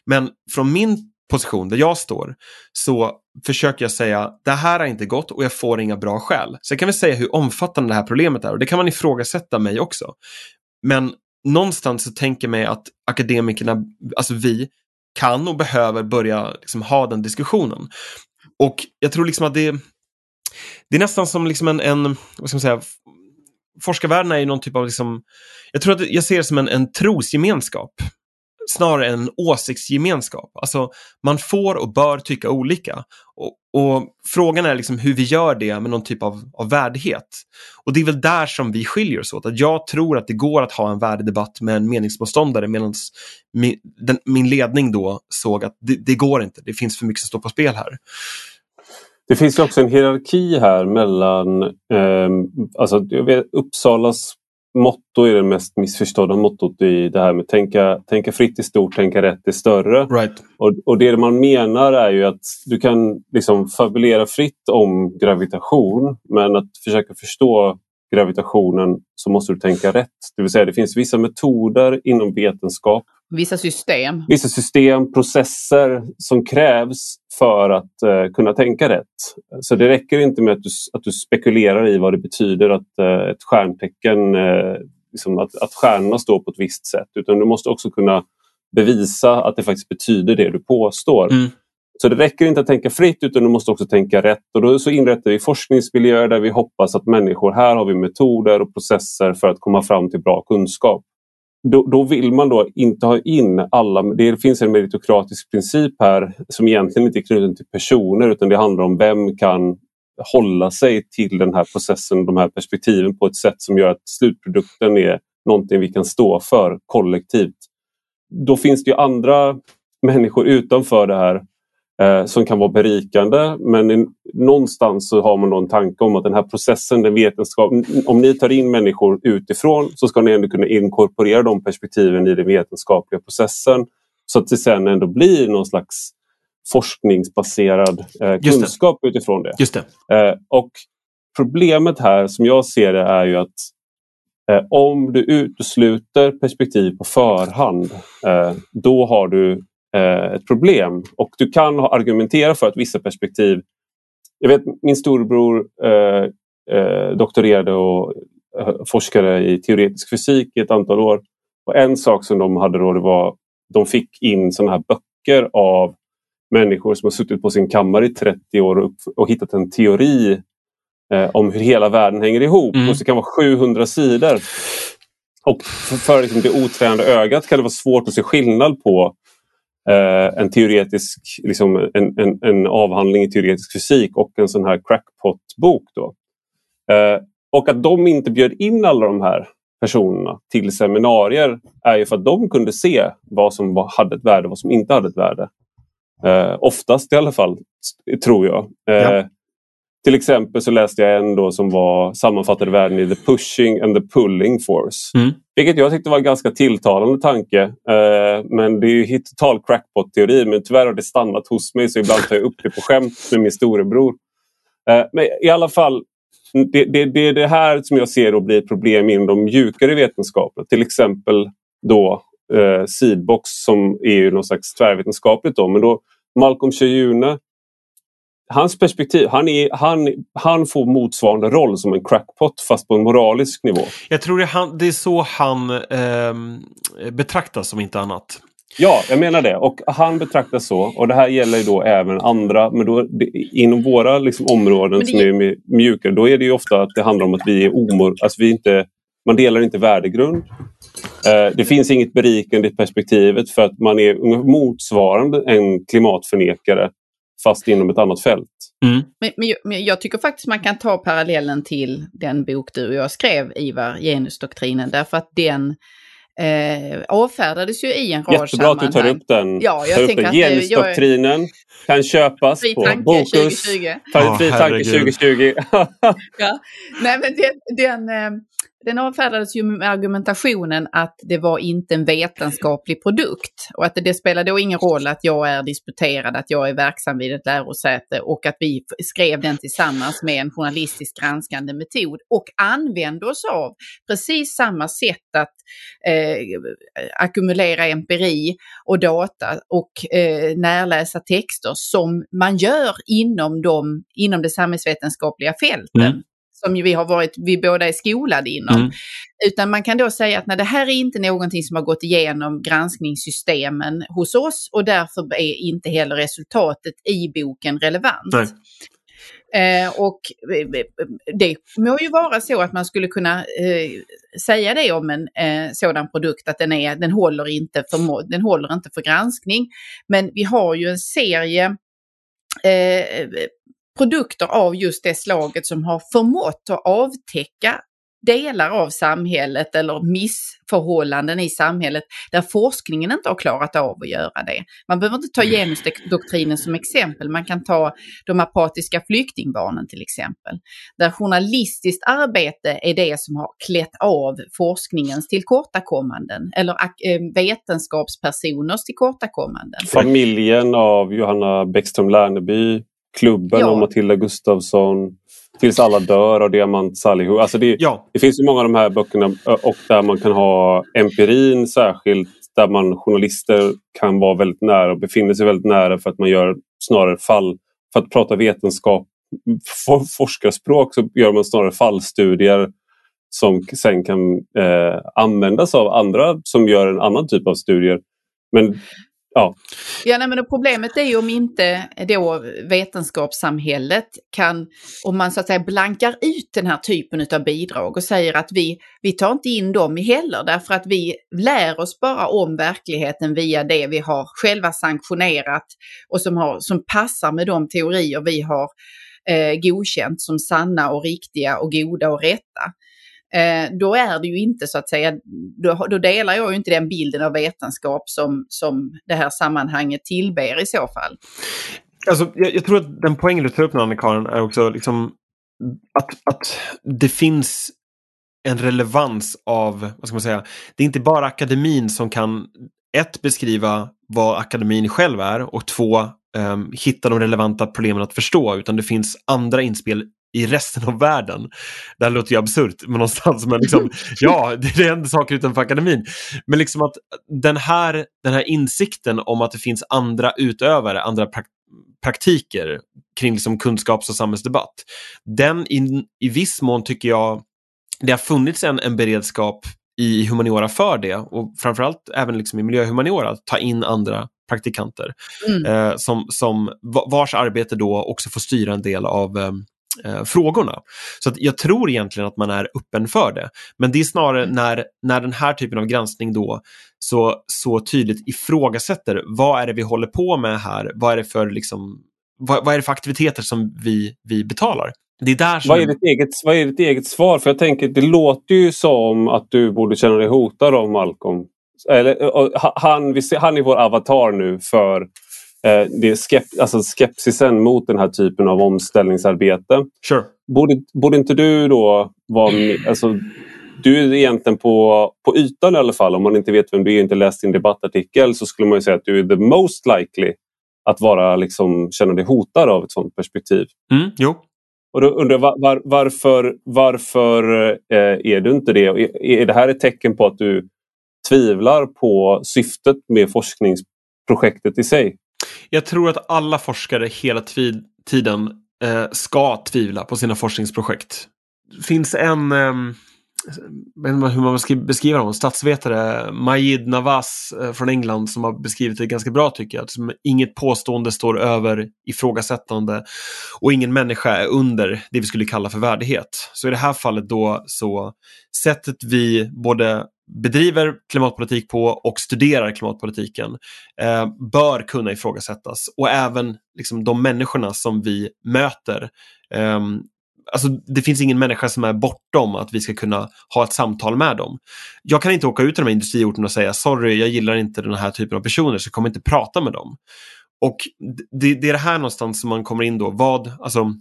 Men från min position där jag står så försöker jag säga det här har inte gått och jag får inga bra skäl. Sen kan vi säga hur omfattande det här problemet är och det kan man ifrågasätta mig också. Men någonstans så tänker jag mig att akademikerna, alltså vi, kan och behöver börja liksom ha den diskussionen. Och jag tror liksom att det, det är nästan som liksom en, en vad ska man säga, forskarvärlden är ju någon typ av, liksom, jag tror att jag ser det som en, en trosgemenskap snarare än en åsiktsgemenskap. Alltså, man får och bör tycka olika. Och, och, Frågan är liksom hur vi gör det med någon typ av, av värdighet. Och det är väl där som vi skiljer oss åt. Att jag tror att det går att ha en värdedebatt med en meningsmotståndare medan min, min ledning då såg att det, det går inte. Det finns för mycket som står på spel här. Det finns ju också en hierarki här mellan eh, alltså, jag vet, Uppsalas motto är det mest missförstådda mottot i det här med tänka, tänka fritt i stort, tänka rätt i större. Right. Och, och det man menar är ju att du kan liksom fabulera fritt om gravitation men att försöka förstå gravitationen så måste du tänka rätt. Det vill säga det finns vissa metoder inom vetenskap. Vissa system. Vissa system, processer som krävs för att uh, kunna tänka rätt. Så det räcker inte med att du, att du spekulerar i vad det betyder att uh, ett stjärntecken, uh, liksom att, att stjärnorna står på ett visst sätt. Utan du måste också kunna bevisa att det faktiskt betyder det du påstår. Mm. Så det räcker inte att tänka fritt utan du måste också tänka rätt. Och då så inrättar vi forskningsmiljöer där vi hoppas att människor, här har vi metoder och processer för att komma fram till bra kunskap. Då, då vill man då inte ha in alla, det finns en meritokratisk princip här som egentligen inte är knuten till personer utan det handlar om vem kan hålla sig till den här processen, de här perspektiven på ett sätt som gör att slutprodukten är någonting vi kan stå för kollektivt. Då finns det ju andra människor utanför det här eh, som kan vara berikande. Men i, någonstans så har man en tanke om att den här processen, den vetenskap, om ni tar in människor utifrån så ska ni ändå kunna inkorporera de perspektiven i den vetenskapliga processen så att det sen ändå blir någon slags forskningsbaserad eh, kunskap det. utifrån det. Just det. Eh, och Problemet här som jag ser det är ju att eh, om du utesluter perspektiv på förhand eh, då har du ett problem. Och du kan argumentera för att vissa perspektiv... Jag vet min storebror eh, eh, doktorerade och eh, forskade i teoretisk fysik i ett antal år. Och en sak som de hade då det var de fick in såna här böcker av människor som har suttit på sin kammare i 30 år och, och hittat en teori eh, om hur hela världen hänger ihop. Mm. Och så kan vara 700 sidor. Och för, för liksom det otränade ögat kan det vara svårt att se skillnad på eh, en teoretisk, liksom en, en, en, avhandling i teoretisk fysik och en sån här crackpot-bok. Då. Eh, och att de inte bjöd in alla de här personerna till seminarier är ju för att de kunde se vad som var, hade ett värde och vad som inte hade ett värde. Eh, oftast i alla fall, tror jag. Eh, ja. Till exempel så läste jag en då som var sammanfattade världen i The Pushing and the Pulling Force. Mm. Vilket jag tyckte var en ganska tilltalande tanke. Eh, men det är ju total crackpot-teori men tyvärr har det stannat hos mig så ibland tar jag upp det på skämt med min storebror. Eh, men i alla fall, det, det, det är det här som jag ser då blir problem inom de mjukare vetenskaperna. Till exempel då eh, Seedbox som är ju någon slags tvärvetenskapligt. Då, men då Malcolm Cheyune hans perspektiv, han, är, han, han får motsvarande roll som en crackpot fast på en moralisk nivå. Jag tror det är, han, det är så han eh, betraktas som inte annat. Ja, jag menar det. Och han betraktas så. Och det här gäller då även andra. Men då, det, inom våra liksom, områden det... som är mjukare, då är det ju ofta att det handlar om att vi är omor... Alltså, vi inte, man delar inte värdegrund. Eh, det finns inget berikande i perspektivet för att man är motsvarande en klimatförnekare fast inom ett annat fält. Mm. Men, men, men, jag tycker faktiskt man kan ta parallellen till den bok du och jag skrev, Ivar, Genusdoktrinen, därför att den eh, avfärdades ju i en rad Jättebra sammanhang. att du tar upp den. Ja, jag tänker den. Genusdoktrinen jag... kan köpas fri på Bokus. 2020. Oh, fri tanke 2020. ja. Nej, men den, den, eh, den avfärdades ju med argumentationen att det var inte en vetenskaplig produkt och att det, det spelar då ingen roll att jag är disputerad, att jag är verksam vid ett lärosäte och att vi skrev den tillsammans med en journalistisk granskande metod och använde oss av precis samma sätt att eh, ackumulera empiri och data och eh, närläsa texter som man gör inom, de, inom det samhällsvetenskapliga fälten. Mm som vi har varit, vi båda är skolade inom. Mm. Utan man kan då säga att nej, det här är inte någonting som har gått igenom granskningssystemen hos oss och därför är inte heller resultatet i boken relevant. Eh, och eh, det må ju vara så att man skulle kunna eh, säga det om en eh, sådan produkt att den, är, den, håller inte för, den håller inte för granskning. Men vi har ju en serie eh, produkter av just det slaget som har förmått att avtäcka delar av samhället eller missförhållanden i samhället där forskningen inte har klarat av att göra det. Man behöver inte ta genusdoktrinen som exempel, man kan ta de apatiska flyktingbarnen till exempel. Där journalistiskt arbete är det som har klätt av forskningens tillkortakommanden eller eh, vetenskapspersoners tillkortakommanden. Familjen av Johanna Bäckström Lärneby Klubben ja. av Matilda Gustafsson. Tills alla dör av Diamant Salihu. Alltså det, ja. det finns ju många av de här böckerna och där man kan ha empirin särskilt. Där man journalister kan vara väldigt nära och befinner sig väldigt nära för att man gör snarare fall. För att prata vetenskap, for, forskarspråk så gör man snarare fallstudier som sen kan eh, användas av andra som gör en annan typ av studier. Men Ja, ja nej, men problemet är ju om inte då vetenskapssamhället kan, om man så att säga blankar ut den här typen av bidrag och säger att vi, vi tar inte in dem heller därför att vi lär oss bara om verkligheten via det vi har själva sanktionerat och som, har, som passar med de teorier vi har eh, godkänt som sanna och riktiga och goda och rätta. Eh, då är det ju inte så att säga, då, då, delar jag ju inte den bilden av vetenskap som, som det här sammanhanget tillber i så fall. Alltså, jag, jag tror att den poängen du tar upp nu, Anna-Karin, är också liksom att, att det finns en relevans av, vad ska man säga, det är inte bara akademin som kan ett, beskriva vad akademin själv är och två, um, hitta de relevanta problemen att förstå, utan det finns andra inspel i resten av världen. Det här låter ju absurt, men någonstans, men liksom, ja, det händer saker utanför akademin. Men liksom att den här, den här insikten om att det finns andra utövare, andra prak praktiker kring liksom kunskaps och samhällsdebatt, den i, i viss mån tycker jag det har funnits en, en beredskap i humaniora för det och framförallt även liksom i miljöhumaniora att ta in andra praktikanter mm. eh, som, som vars arbete då också får styra en del av eh, eh, frågorna. Så jag tror egentligen att man är öppen för det. Men det är snarare mm. när, när den här typen av granskning då så, så tydligt ifrågasätter vad är det vi håller på med här? Vad är det för, liksom, vad, vad är det för aktiviteter som vi, vi betalar? Det är där som... vad, är ditt eget, vad är ditt eget svar? För jag tänker, det låter ju som att du borde känna dig hotad av Malcolm. Eller, han, han är vår avatar nu för eh, det är skept, alltså skepsisen mot den här typen av omställningsarbete. Sure. Borde, borde inte du då vara... Alltså, du är egentligen på, på ytan i alla fall, om man inte vet vem du är inte läst din debattartikel så skulle man säga att du är the most likely att vara, liksom, känna dig hotad av ett sådant perspektiv. Mm, jo. Och då undrar var, var, varför, varför eh, är du inte det? Är, är det här ett tecken på att du tvivlar på syftet med forskningsprojektet i sig? Jag tror att alla forskare hela tiden eh, ska tvivla på sina forskningsprojekt. Det finns en, eh, jag vet inte hur man ska beskriva honom, statsvetare, Majid Navas eh, från England som har beskrivit det ganska bra tycker jag. Att inget påstående står över ifrågasättande och ingen människa är under det vi skulle kalla för värdighet. Så i det här fallet då så sättet vi både bedriver klimatpolitik på och studerar klimatpolitiken eh, bör kunna ifrågasättas. Och även liksom, de människorna som vi möter. Eh, alltså, det finns ingen människa som är bortom att vi ska kunna ha ett samtal med dem. Jag kan inte åka ut till de här industriorterna och säga sorry, jag gillar inte den här typen av personer så jag kommer inte prata med dem. Och det, det är det här någonstans som man kommer in då. Vad, alltså,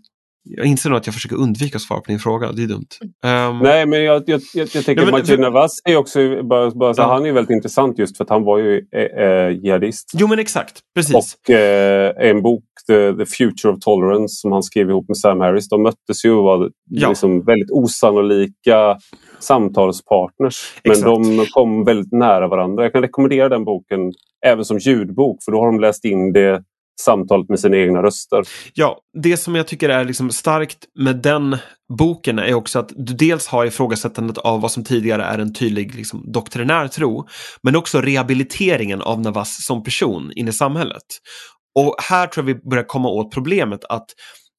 jag inser nog att jag försöker undvika att svara på din fråga. Det är dumt. Um... Nej, men jag, jag, jag, jag tänker Nej, men, Navas är också, bara, bara så, ja. han är väldigt intressant just för att han var ju eh, eh, jihadist. Jo, men exakt. Precis. Och eh, en bok, The, The, Future of Tolerance, som han skrev ihop med Sam Harris. De möttes ju och var ja. liksom väldigt osannolika samtalspartners. Men exakt. de kom väldigt nära varandra. Jag kan rekommendera den boken även som ljudbok, för då har de läst in det samtalet med sina egna röster. Ja, det som jag tycker är liksom starkt med den boken är också att du dels har ifrågasättandet av vad som tidigare är en tydlig liksom, doktrinär tro, men också rehabiliteringen av Navas som person in i samhället. Och här tror jag vi börjar komma åt problemet att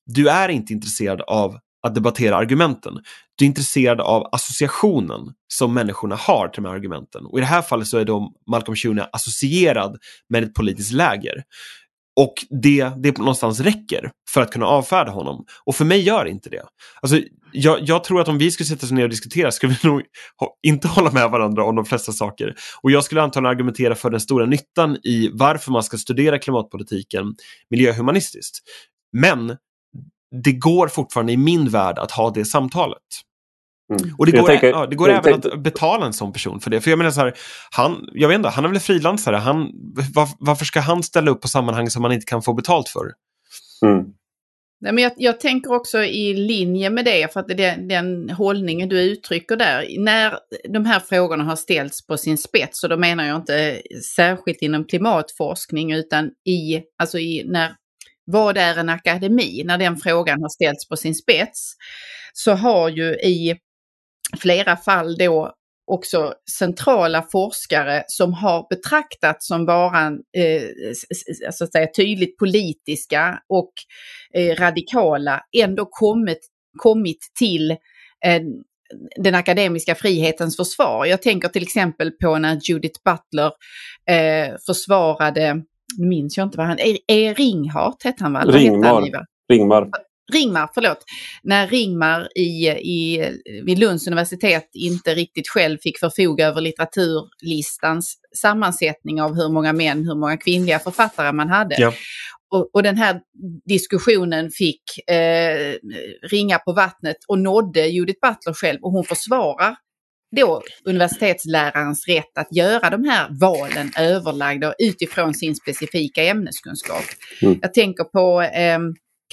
du är inte intresserad av att debattera argumenten. Du är intresserad av associationen som människorna har till de här argumenten. Och i det här fallet så är då Malcolm Schune associerad med ett politiskt läger. Och det, det någonstans räcker för att kunna avfärda honom. Och för mig gör inte det. Alltså, jag, jag tror att om vi skulle sätta oss ner och diskutera skulle vi nog inte hålla med varandra om de flesta saker. Och jag skulle antagligen argumentera för den stora nyttan i varför man ska studera klimatpolitiken miljöhumanistiskt. Men det går fortfarande i min värld att ha det samtalet. Mm. Och det går, tänker, ja, det går även tänker, att betala en sån person för det. För jag menar så här, han, jag vet inte, han är väl frilansare. Han, var, varför ska han ställa upp på sammanhang som man inte kan få betalt för? Mm. Nej, men jag, jag, tänker också i linje med det, för att det, den hållningen du uttrycker där, när de här frågorna har ställts på sin spets, och då menar jag inte särskilt inom klimatforskning, utan i, alltså i när, vad är en akademi? När den frågan har ställts på sin spets, så har ju i flera fall då också centrala forskare som har betraktats som vara eh, så att säga, tydligt politiska och eh, radikala ändå kommit, kommit till eh, den akademiska frihetens försvar. Jag tänker till exempel på när Judith Butler eh, försvarade, minns jag inte vad han, är, är Ringhart hette han va? Ringmar. Ringmar. Ringmar, förlåt, när Ringmar i, i, vid Lunds universitet inte riktigt själv fick förfoga över litteraturlistans sammansättning av hur många män, hur många kvinnliga författare man hade. Ja. Och, och, den här diskussionen fick eh, ringa på vattnet och nådde Judith Butler själv och hon försvarar då universitetslärarens rätt att göra de här valen överlagda utifrån sin specifika ämneskunskap. Mm. Jag tänker på eh,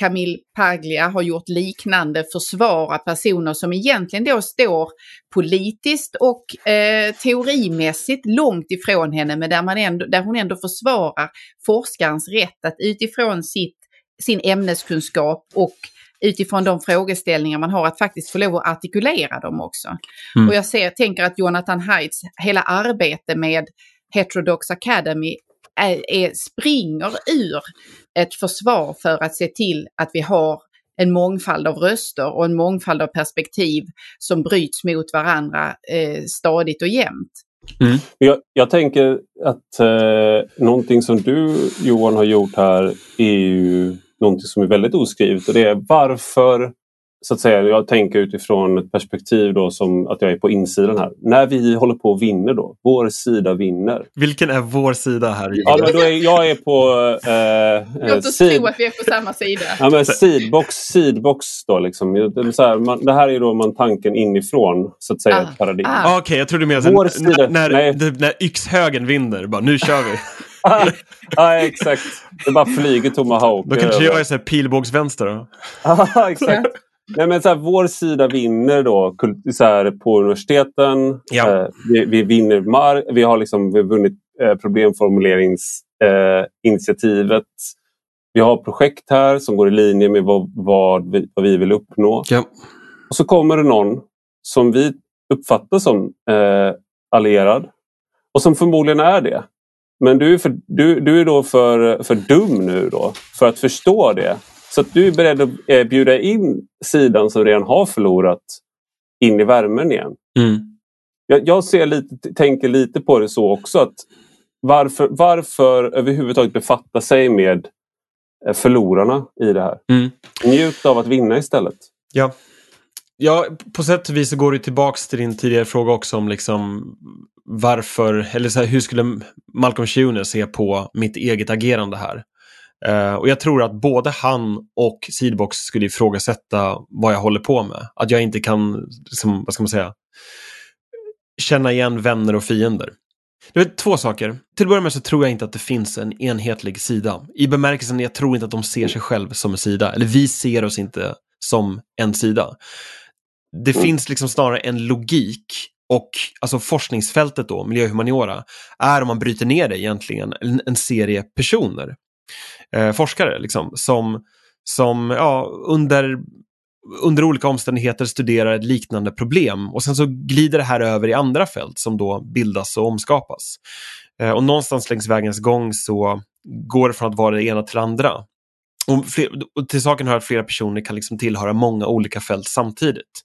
Camille Paglia har gjort liknande försvar av personer som egentligen då står politiskt och eh, teorimässigt långt ifrån henne men där, man ändå, där hon ändå försvarar forskarens rätt att utifrån sitt, sin ämneskunskap och utifrån de frågeställningar man har att faktiskt få lov att artikulera dem också. Mm. Och jag ser, tänker att Jonathan Haids hela arbete med Heterodox Academy är, är, springer ur ett försvar för att se till att vi har en mångfald av röster och en mångfald av perspektiv som bryts mot varandra eh, stadigt och jämt. Mm. Jag, jag, tänker att eh, någonting som du Johan har gjort här är ju någonting som är väldigt oskrivet och det är varför så att säga, jag tänker utifrån ett perspektiv då som att jag är på insidan här. När vi håller på och vinner då, vår sida vinner. Vilken är vår sida här? Ja, men då är, jag är på... Eh, Låt oss tro att vi är på samma sida. Ja, men seedbox, seedbox då liksom. Det, så här, man, det här är då man tanken inifrån, så att säga, ah. ett paradigm. Ah. Okej, okay, jag trodde mer vår sida, när, när, när yxhögen vinner, bara nu kör vi. ja, exakt. Det bara flyger tomahawk. Då kanske jag är pilbågsvänster då. Ja, exakt. Nej, men så här, vår sida vinner då så här, på universiteten. Ja. Eh, vi, vi, vinner mark. Vi har liksom, vi har vunnit eh, problemformuleringsinitiativet. Eh, vi har projekt här som går i linje med vad, vad, vi, vad vi vill uppnå. Ja. Och så kommer det någon som vi uppfattar som eh, allierad och som förmodligen är det. Men du är, för, du, du är då för, för dum nu då för att förstå det. Så att du är beredd att eh, bjuda in sidan som redan har förlorat in i värmen igen. Mm. Jag, jag ser lite, tänker lite på det så också. att Varför, varför överhuvudtaget befatta sig med eh, förlorarna i det här? Mm. Njut av att vinna istället. Ja. Ja, på sätt och vis så går det tillbaks till din tidigare fråga också om liksom varför, eller så här, hur skulle Malcolm Schune se på mitt eget agerande här? Uh, och jag tror att både han och Seedbox skulle ifrågasätta vad jag håller på med. Att jag inte kan, liksom, vad ska man säga, känna igen vänner och fiender. Det är två saker. Till att börja med så tror jag inte att det finns en enhetlig sida. I bemärkelsen, jag tror inte att de ser sig själv som en sida. Eller vi ser oss inte som en sida. Det mm. finns liksom snarare en logik och alltså forskningsfältet då, miljö och humaniora, är om man bryter ner det egentligen en, en serie personer, eh, forskare liksom, som, som ja, under under olika omständigheter studerar ett liknande problem och sen så glider det här över i andra fält som då bildas och omskapas. Eh, och någonstans längs vägens gång så går det från att vara det ena till det andra. Och, fler, och till saken hör att flera personer kan liksom tillhöra många olika fält samtidigt.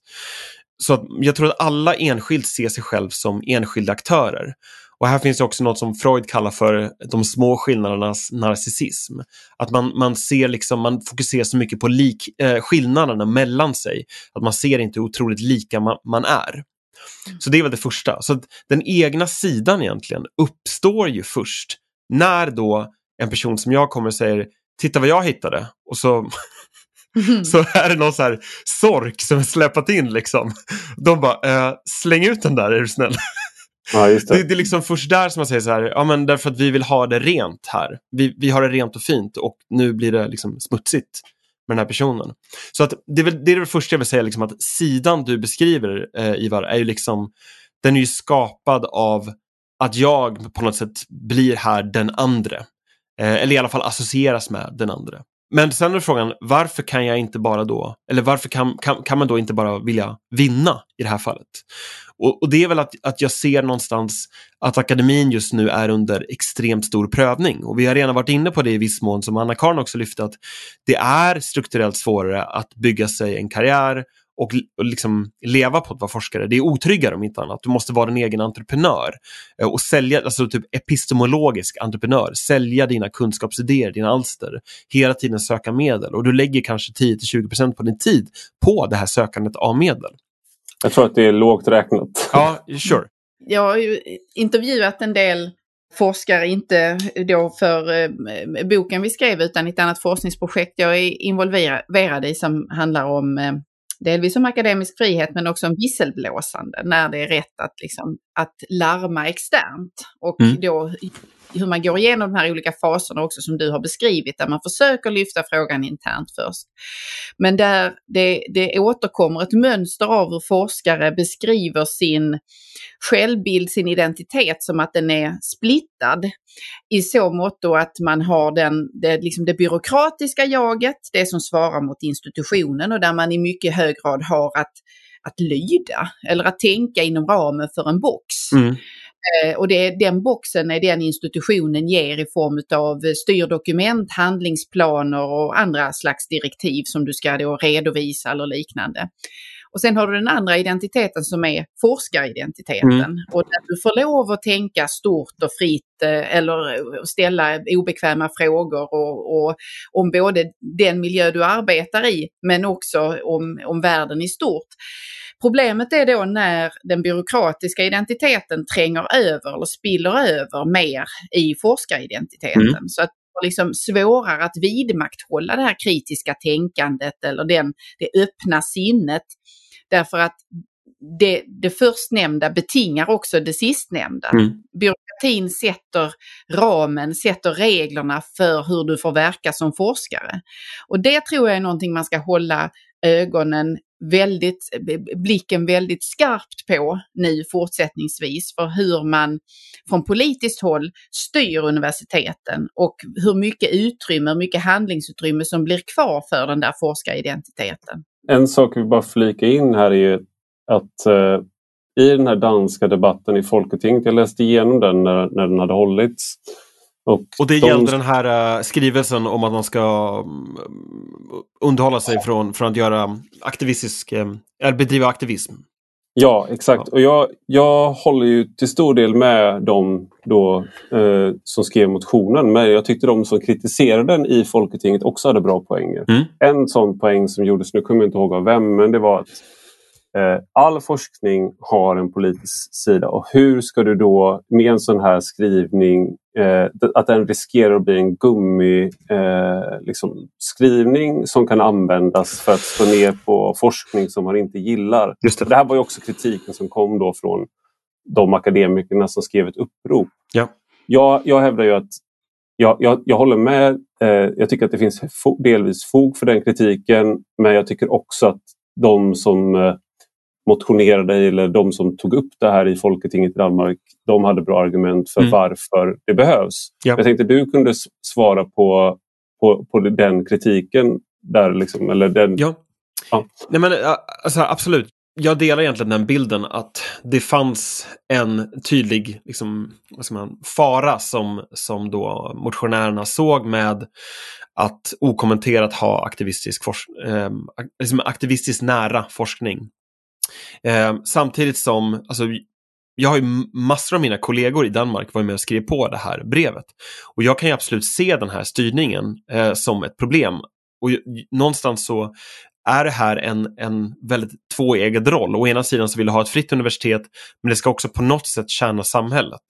Så att jag tror att alla enskilt ser sig själv som enskilda aktörer. Och här finns det också något som Freud kallar för de små skillnadernas narcissism. Att man, man ser liksom, man fokuserar så mycket på lik, eh, skillnaderna mellan sig, att man ser inte hur otroligt lika man, man är. Mm. Så det är väl det första. Så den egna sidan egentligen uppstår ju först när då en person som jag kommer och säger titta vad jag hittade och så Mm. Så är det någon så här sork som är släpat in liksom. De bara, eh, släng ut den där är du snäll. Ja, det. Det, det. är liksom först där som man säger så här, ja men därför att vi vill ha det rent här. Vi, vi har det rent och fint och nu blir det liksom smutsigt med den här personen. Så att det, är väl, det är det första jag vill säga, liksom att sidan du beskriver eh, Ivar, är ju liksom, den är ju skapad av att jag på något sätt blir här den andre. Eh, eller i alla fall associeras med den andre. Men sen är frågan, varför kan jag inte bara då, eller varför kan, kan, kan man då inte bara vilja vinna i det här fallet? Och, och, det är väl att, att jag ser någonstans att akademin just nu är under extremt stor prövning. Och vi har redan varit inne på det i viss mån, som Anna-Karin också lyfte, att det är strukturellt svårare att bygga sig en karriär och, och liksom leva på att vara forskare. Det är otryggare om inte annat. Du måste vara en egen entreprenör eh, och sälja, alltså typ epistemologisk entreprenör, sälja dina kunskapsidéer, dina alster, hela tiden söka medel och du lägger kanske 10-20% på din tid på det här sökandet av medel. Jag tror att det är lågt räknat. Ja, sure. Jag har ju intervjuat en del forskare, inte då för eh, boken vi skrev utan ett annat forskningsprojekt jag är involverad i som handlar om eh, delvis om akademisk frihet men också om visselblåsande när det är rätt att, liksom, att larma externt. Och mm. då hur man går igenom de här olika faserna också som du har beskrivit, där man försöker lyfta frågan internt först. Men där det, det återkommer ett mönster av hur forskare beskriver sin självbild, sin identitet som att den är splittad i så mått att man har den, det, liksom det byråkratiska jaget, det som svarar mot institutionen och där man i mycket hög grad har att, att lyda eller att tänka inom ramen för en box. Mm. Eh, och det, den boxen är den institutionen ger i form av styrdokument, handlingsplaner och andra slags direktiv som du ska då redovisa eller liknande. Och sen har du den andra identiteten som är forskaridentiteten. Mm. Och där du får lov att tänka stort och fritt eh, eller ställa obekväma frågor och, och, om både den miljö du arbetar i men också om, om världen i stort. Problemet är då när den byråkratiska identiteten tränger över eller spiller över mer i forskaridentiteten. Mm. Så att liksom svårare att vidmakthålla det här kritiska tänkandet eller den, det öppna sinnet. Därför att det, det förstnämnda betingar också det sistnämnda. Mm. Byråkratin sätter ramen, sätter reglerna för hur du får verka som forskare. Och det tror jag är någonting man ska hålla ögonen väldigt, blicken väldigt skarpt på nu fortsättningsvis för hur man från politiskt håll styr universiteten och hur mycket utrymme, hur mycket handlingsutrymme som blir kvar för den där forskaridentiteten. En sak vi bara flika in här är ju att eh, i den här danska debatten i Folketinget, jag läste igenom den när, när den hade hållits, och, och det de... gällde den här uh, skrivelsen om att man ska um, underhålla sig från, från att göra aktivistisk, um, bedriva aktivism. Ja, exakt. Ja. Och jag, jag håller ju till stor del med dem då, eh, som skrev motionen. Men jag tyckte de som kritiserade den i Folketinget också hade bra poänger. Mm. En sån poäng som gjordes, nu kommer jag inte ihåg av vem, men det var att all forskning har en politisk sida. Och hur ska du då med en sån här skrivning eh, att den riskerar att bli en gummi eh, liksom, skrivning som kan användas för att slå ner på forskning som man inte gillar. Just det. det här var ju också kritiken som kom då från de akademikerna som skrev ett upprop. Ja. Jag, jag hävdar ju att jag, jag, jag håller med. Eh, jag tycker att det finns delvis fog för den kritiken men jag tycker också att de som eh, motionerade eller de som tog upp det här i Folketinget i Danmark, de hade bra argument för mm. varför det behövs. Ja. Jag tänkte du kunde svara på, på, på den kritiken. Där liksom, eller den, ja. ja. Nej, men, alltså, absolut. Jag delar egentligen den bilden att det fanns en tydlig liksom, man, fara som, som då motionärerna såg med att okommenterat ha aktivistisk, eh, liksom aktivistiskt nära forskning. Eh, samtidigt som, alltså, jag har ju massor av mina kollegor i Danmark varit med och skrev på det här brevet. Och jag kan ju absolut se den här styrningen eh, som ett problem. Och någonstans så är det här en, en väldigt tvåeggad roll. Å ena sidan så vill du ha ett fritt universitet men det ska också på något sätt tjäna samhället.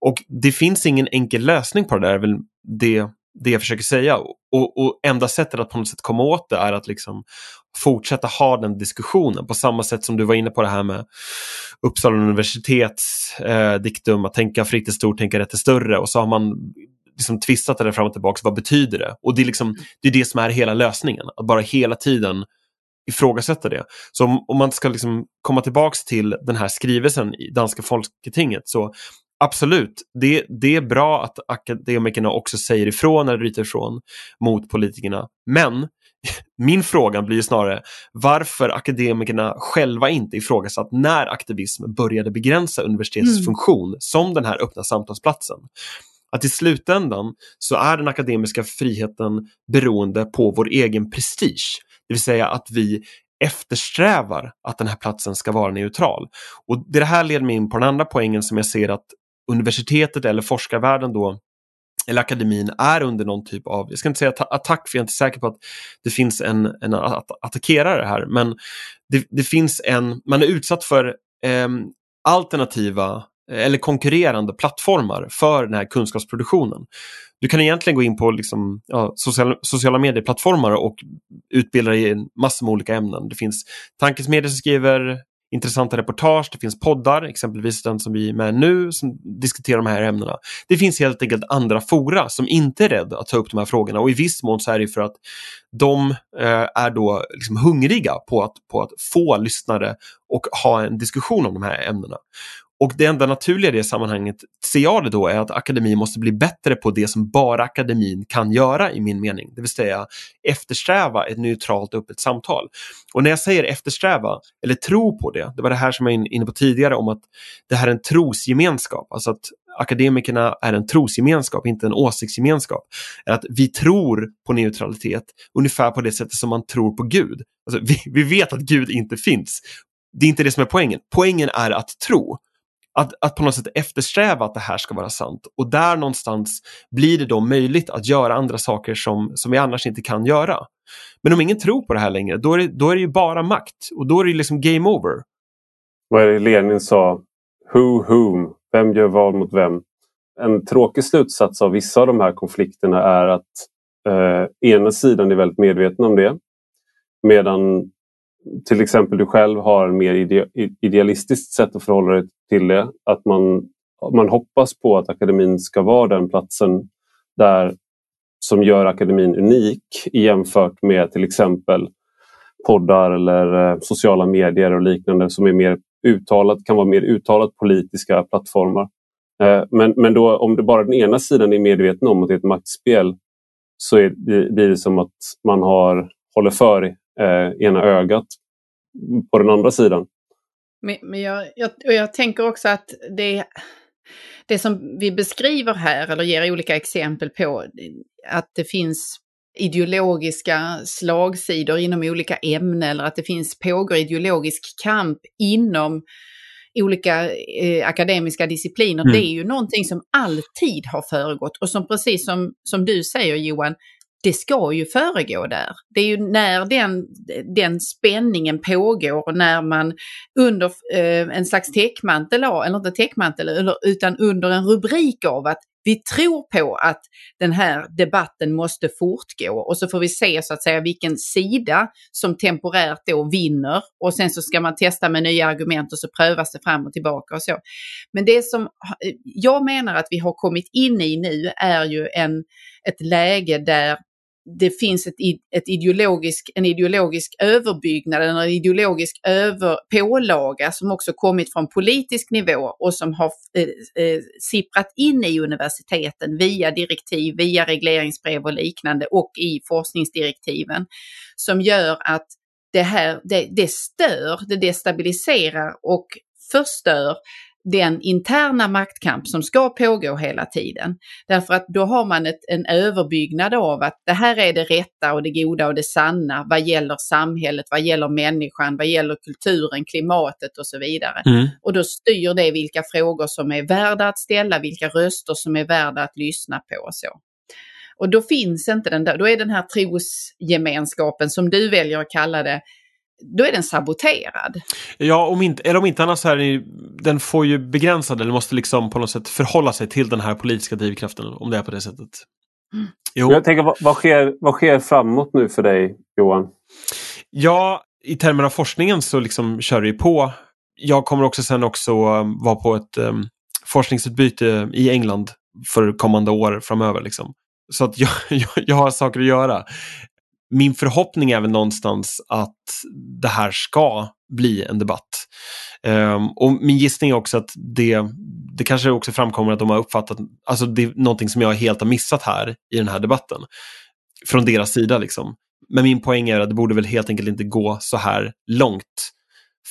Och det finns ingen enkel lösning på det där, är väl det, det jag försöker säga. Och, och enda sättet att på något sätt komma åt det är att liksom fortsätta ha den diskussionen på samma sätt som du var inne på det här med Uppsala universitets eh, diktum att tänka fritt är stort, tänka rätt är större och så har man liksom tvistat det fram och tillbaka, vad betyder det? Och det är, liksom, det är det som är hela lösningen, att bara hela tiden ifrågasätta det. Så om, om man ska liksom komma tillbaks till den här skrivelsen i danska folketinget så absolut, det, det är bra att akademikerna också säger ifrån eller ryter ifrån mot politikerna. Men min fråga blir snarare varför akademikerna själva inte ifrågasatt när aktivism började begränsa universitetets mm. funktion som den här öppna samtalsplatsen. Att i slutändan så är den akademiska friheten beroende på vår egen prestige. Det vill säga att vi eftersträvar att den här platsen ska vara neutral. Och Det här leder mig in på den andra poängen som jag ser att universitetet eller forskarvärlden då eller akademin är under någon typ av, jag ska inte säga attack för jag är inte säker på att det finns en, en att attackerare här, men det, det, finns en, man är utsatt för eh, alternativa eller konkurrerande plattformar för den här kunskapsproduktionen. Du kan egentligen gå in på liksom, ja, sociala, sociala medieplattformar och utbilda dig i massor med olika ämnen. Det finns tankesmedier som skriver intressanta reportage, det finns poddar, exempelvis den som vi är med nu, som diskuterar de här ämnena. Det finns helt enkelt andra fora som inte är rädda att ta upp de här frågorna och i viss mån så är det för att de eh, är då liksom hungriga på att, på att få lyssnare och ha en diskussion om de här ämnena. Och det enda naturliga i det sammanhanget ser jag det då är att akademin måste bli bättre på det som bara akademin kan göra i min mening, det vill säga eftersträva ett neutralt öppet samtal. Och när jag säger eftersträva eller tro på det, det var det här som jag var inne på tidigare om att det här är en trosgemenskap, alltså att akademikerna är en trosgemenskap, inte en åsiktsgemenskap. Är att vi tror på neutralitet ungefär på det sättet som man tror på Gud. Alltså, vi, vi vet att Gud inte finns. Det är inte det som är poängen. Poängen är att tro att, att på något sätt eftersträva att det här ska vara sant. Och där någonstans blir det då möjligt att göra andra saker som, som vi annars inte kan göra. Men om ingen tror på det här längre, då är det, då är det ju bara makt och då är det liksom game over. Vad är det Lenin sa? Who whom? Vem gör vad mot vem? En tråkig slutsats av vissa av de här konflikterna är att eh, ena sidan är väldigt medveten om det medan till exempel du själv har en mer ide idealistiskt sätt att förhålla dig till det. Att man, man hoppas på att akademin ska vara den platsen där som gör akademin unik jämfört med till exempel poddar eller eh, sociala medier och liknande som är mer uttalat, kan vara mer uttalat politiska plattformar. Eh, men, men då, om det bara den ena sidan är medveten om att det är ett maktspel så är det, blir det som att man har, håller för eh, ena ögat på den andra sidan. Men, men jag, jag, jag tänker också att det, det som vi beskriver här, eller ger olika exempel på, att det finns ideologiska slagsidor inom olika ämnen eller att det finns pågår ideologisk kamp inom olika eh, akademiska discipliner. Mm. Det är ju någonting som alltid har föregått och som precis som, som du säger Johan, det ska ju föregå där. Det är ju när den, den spänningen pågår och när man under eh, en slags täckmantel, eller inte täckmantel, utan under en rubrik av att vi tror på att den här debatten måste fortgå och så får vi se så att säga vilken sida som temporärt då vinner och sen så ska man testa med nya argument och så prövas det fram och tillbaka och så. Men det som eh, jag menar att vi har kommit in i nu är ju en, ett läge där det finns ett, ett ideologisk, en ideologisk överbyggnad, en ideologisk över, pålaga som också kommit från politisk nivå och som har eh, eh, sipprat in i universiteten via direktiv, via regleringsbrev och liknande och i forskningsdirektiven som gör att det här, det, det stör, det destabiliserar och förstör den interna maktkamp som ska pågå hela tiden. Därför att då har man ett, en överbyggnad av att det här är det rätta och det goda och det sanna vad gäller samhället, vad gäller människan, vad gäller kulturen, klimatet och så vidare. Mm. Och då styr det vilka frågor som är värda att ställa, vilka röster som är värda att lyssna på och så. Och då finns inte den där, då är den här trosgemenskapen som du väljer att kalla det, då är den saboterad. Ja, om inte, eller om inte annars så här, den får ju begränsad eller måste liksom på något sätt förhålla sig till den här politiska drivkraften om det är på det sättet. Mm. Jo. Jag tänker, vad, vad, sker, vad sker framåt nu för dig, Johan? Ja, i termer av forskningen så liksom kör det ju på. Jag kommer också sen också um, vara på ett um, forskningsutbyte i England för kommande år framöver. Liksom. Så att jag, jag, jag, har saker att göra min förhoppning är väl någonstans att det här ska bli en debatt. Um, och min gissning är också att det, det kanske också framkommer att de har uppfattat, alltså det är någonting som jag helt har missat här i den här debatten. Från deras sida liksom. Men min poäng är att det borde väl helt enkelt inte gå så här långt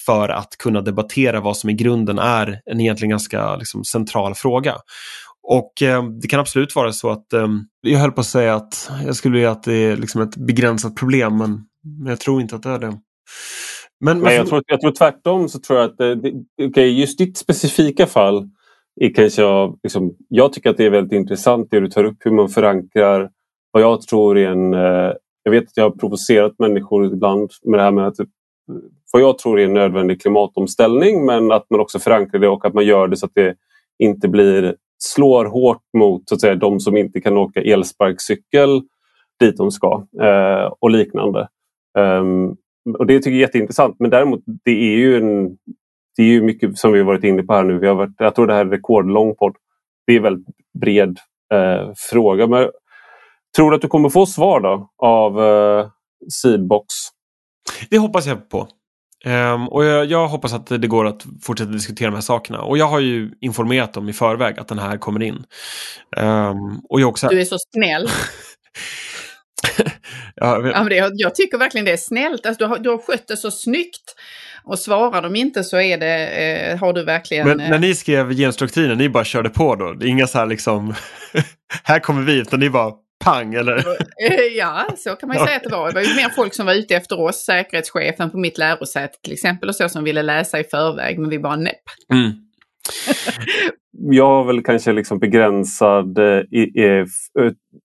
för att kunna debattera vad som i grunden är en egentligen ganska liksom, central fråga. Och eh, det kan absolut vara så att, eh, jag höll på att säga att jag skulle vilja att det är liksom ett begränsat problem, men, men jag tror inte att det är det. Men, Nej, jag, tror, jag tror tvärtom så tror jag att det, det, okay, just ditt specifika fall är kanske jag, liksom, jag tycker att det är väldigt intressant det du tar upp hur man förankrar vad jag tror är en... Eh, jag vet att jag har provocerat människor ibland med det här med att eh, vad jag tror är en nödvändig klimatomställning men att man också förankrar det och att man gör det så att det inte blir slår hårt mot så att säga, de som inte kan åka elsparkcykel dit de ska eh, och liknande. Um, och Det tycker jag är jätteintressant men däremot det är ju en, det är ju mycket som vi har varit inne på här nu. Vi har varit, jag tror det här är rekordlång podd. Det är en väldigt bred eh, fråga. Men tror du att du kommer få svar då av eh, Seedbox? Det hoppas jag på. Um, och jag, jag, hoppas att det går att fortsätta diskutera de här sakerna. Och jag har ju informerat dem i förväg att den här kommer in. Um, och jag också... Du är så snäll. ja, men... ja, det, jag tycker verkligen det är snällt. Alltså, du, har, du har skött det så snyggt. Och svarar de inte så är det, eh, har du verkligen... Men när ni skrev genstrukturen, ni bara körde på då? Inga så här liksom, här kommer vi, utan ni bara pang eller? Eh, ja, så kan man ju säga att det var. Det var ju mer folk som var ute efter oss, säkerhetschefen på mitt lärosäte till exempel och så som ville läsa i förväg, men vi bara näpp. Mm. jag har väl kanske liksom begränsad eh,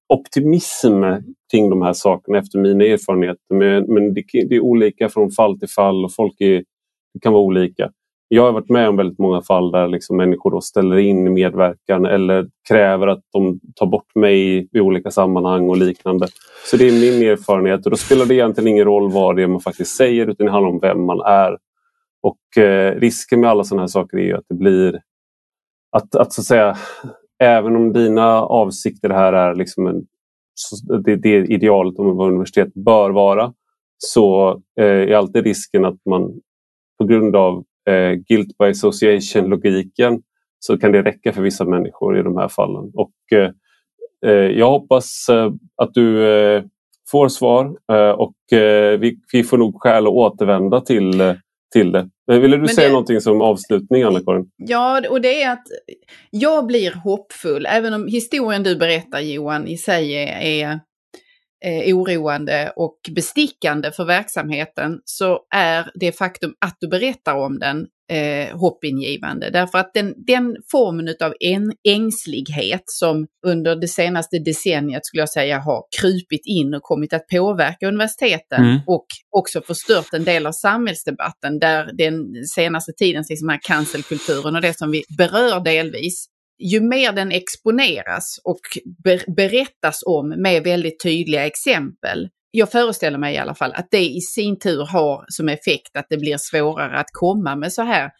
optimism kring de här sakerna efter mina erfarenheter. Men, men det, det, är olika från fall till fall och folk är, kan vara olika jag har varit med om väldigt många fall där liksom människor då ställer in medverkan eller kräver att de tar bort mig i olika sammanhang och liknande. Så det är min erfarenhet och då spelar det egentligen ingen roll vad det är man faktiskt säger utan det handlar om vem man är. Och eh, risken med alla sådana här saker är att det blir att, att så att säga även om dina avsikter här är liksom en, det, det idealet om vad universitet bör vara så eh, är alltid risken att man på grund av eh, guilt by association-logiken så kan det räcka för vissa människor i de här fallen. Och, eh, eh jag hoppas eh, att du eh, får svar eh, och vi, vi, får nog skäl att återvända till till det. Ville du Men säga det... någonting som avslutning, Anna-Karin? Ja, och det är att jag blir hoppfull, även om historien du berättar Johan i sig är eh, oroande och bestickande för verksamheten så är det faktum att du berättar om den eh, hoppingivande. Därför att den, den formen av en, ängslighet som under det senaste decenniet skulle jag säga har krupit in och kommit att påverka universiteten mm. och också förstört en del av samhällsdebatten där den senaste tidens liksom här cancelkulturen och det som vi berör delvis ju mer den exponeras och berättas om med väldigt tydliga exempel, jag föreställer mig i alla fall att det i sin tur har som effekt att det blir svårare att komma med så här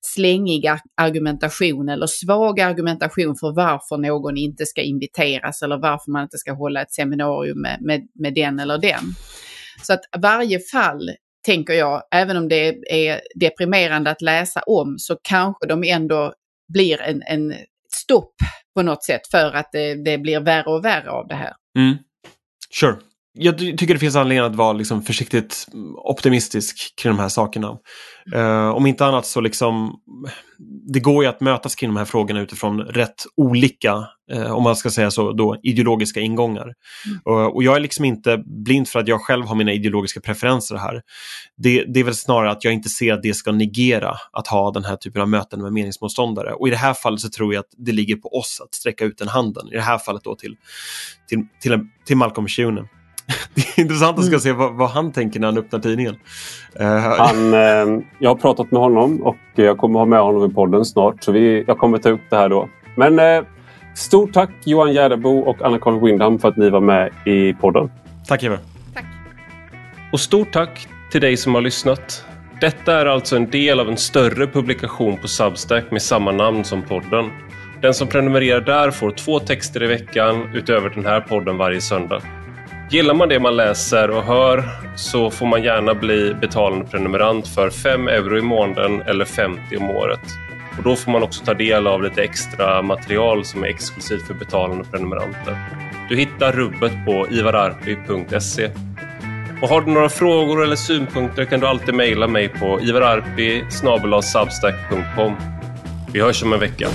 slängig argumentation eller svag argumentation för varför någon inte ska inviteras eller varför man inte ska hålla ett seminarium med, med, med den eller den. Så att varje fall, tänker jag, även om det är deprimerande att läsa om, så kanske de ändå blir en, en stopp på något sätt för att det, det blir värre och värre av det här. Mm. Sure jag tycker det finns anledning att vara liksom försiktigt optimistisk kring de här sakerna. Uh, om inte annat så liksom, det går ju att mötas kring de här frågorna utifrån rätt olika, uh, om man ska säga så, då, ideologiska ingångar. Mm. Uh, och jag är liksom inte blind för att jag själv har mina ideologiska preferenser här. Det, det, är väl snarare att jag inte ser att det ska negera att ha den här typen av möten med meningsmotståndare. Och i det här fallet så tror jag att det ligger på oss att sträcka ut den handen. I det här fallet då till, till, till, till Malcolm Schunen. det är intressant att ska se vad, vad, han tänker när han öppnar tidningen. Uh, han, eh, jag har pratat med honom och jag kommer ha med honom i podden snart. Så vi, jag kommer ta upp det här då. Men eh, stort tack Johan Järdebo och Anna-Karin Windham för att ni var med i podden. Tack Eva. Tack. Och stort tack till dig som har lyssnat. Detta är alltså en del av en större publikation på Substack med samma namn som podden. Den som prenumererar där får två texter i veckan utöver den här podden varje söndag. Gillar man det man läser och hör så får man gärna bli betalande prenumerant för 5 euro i månaden eller 50 om året. Och då får man också ta del av lite extra material som är exklusivt för betalande prenumeranter. Du hittar rubbet på ivararpi.se. Och har du några frågor eller synpunkter kan du alltid mejla mig på ivararpi Vi hörs om en vecka.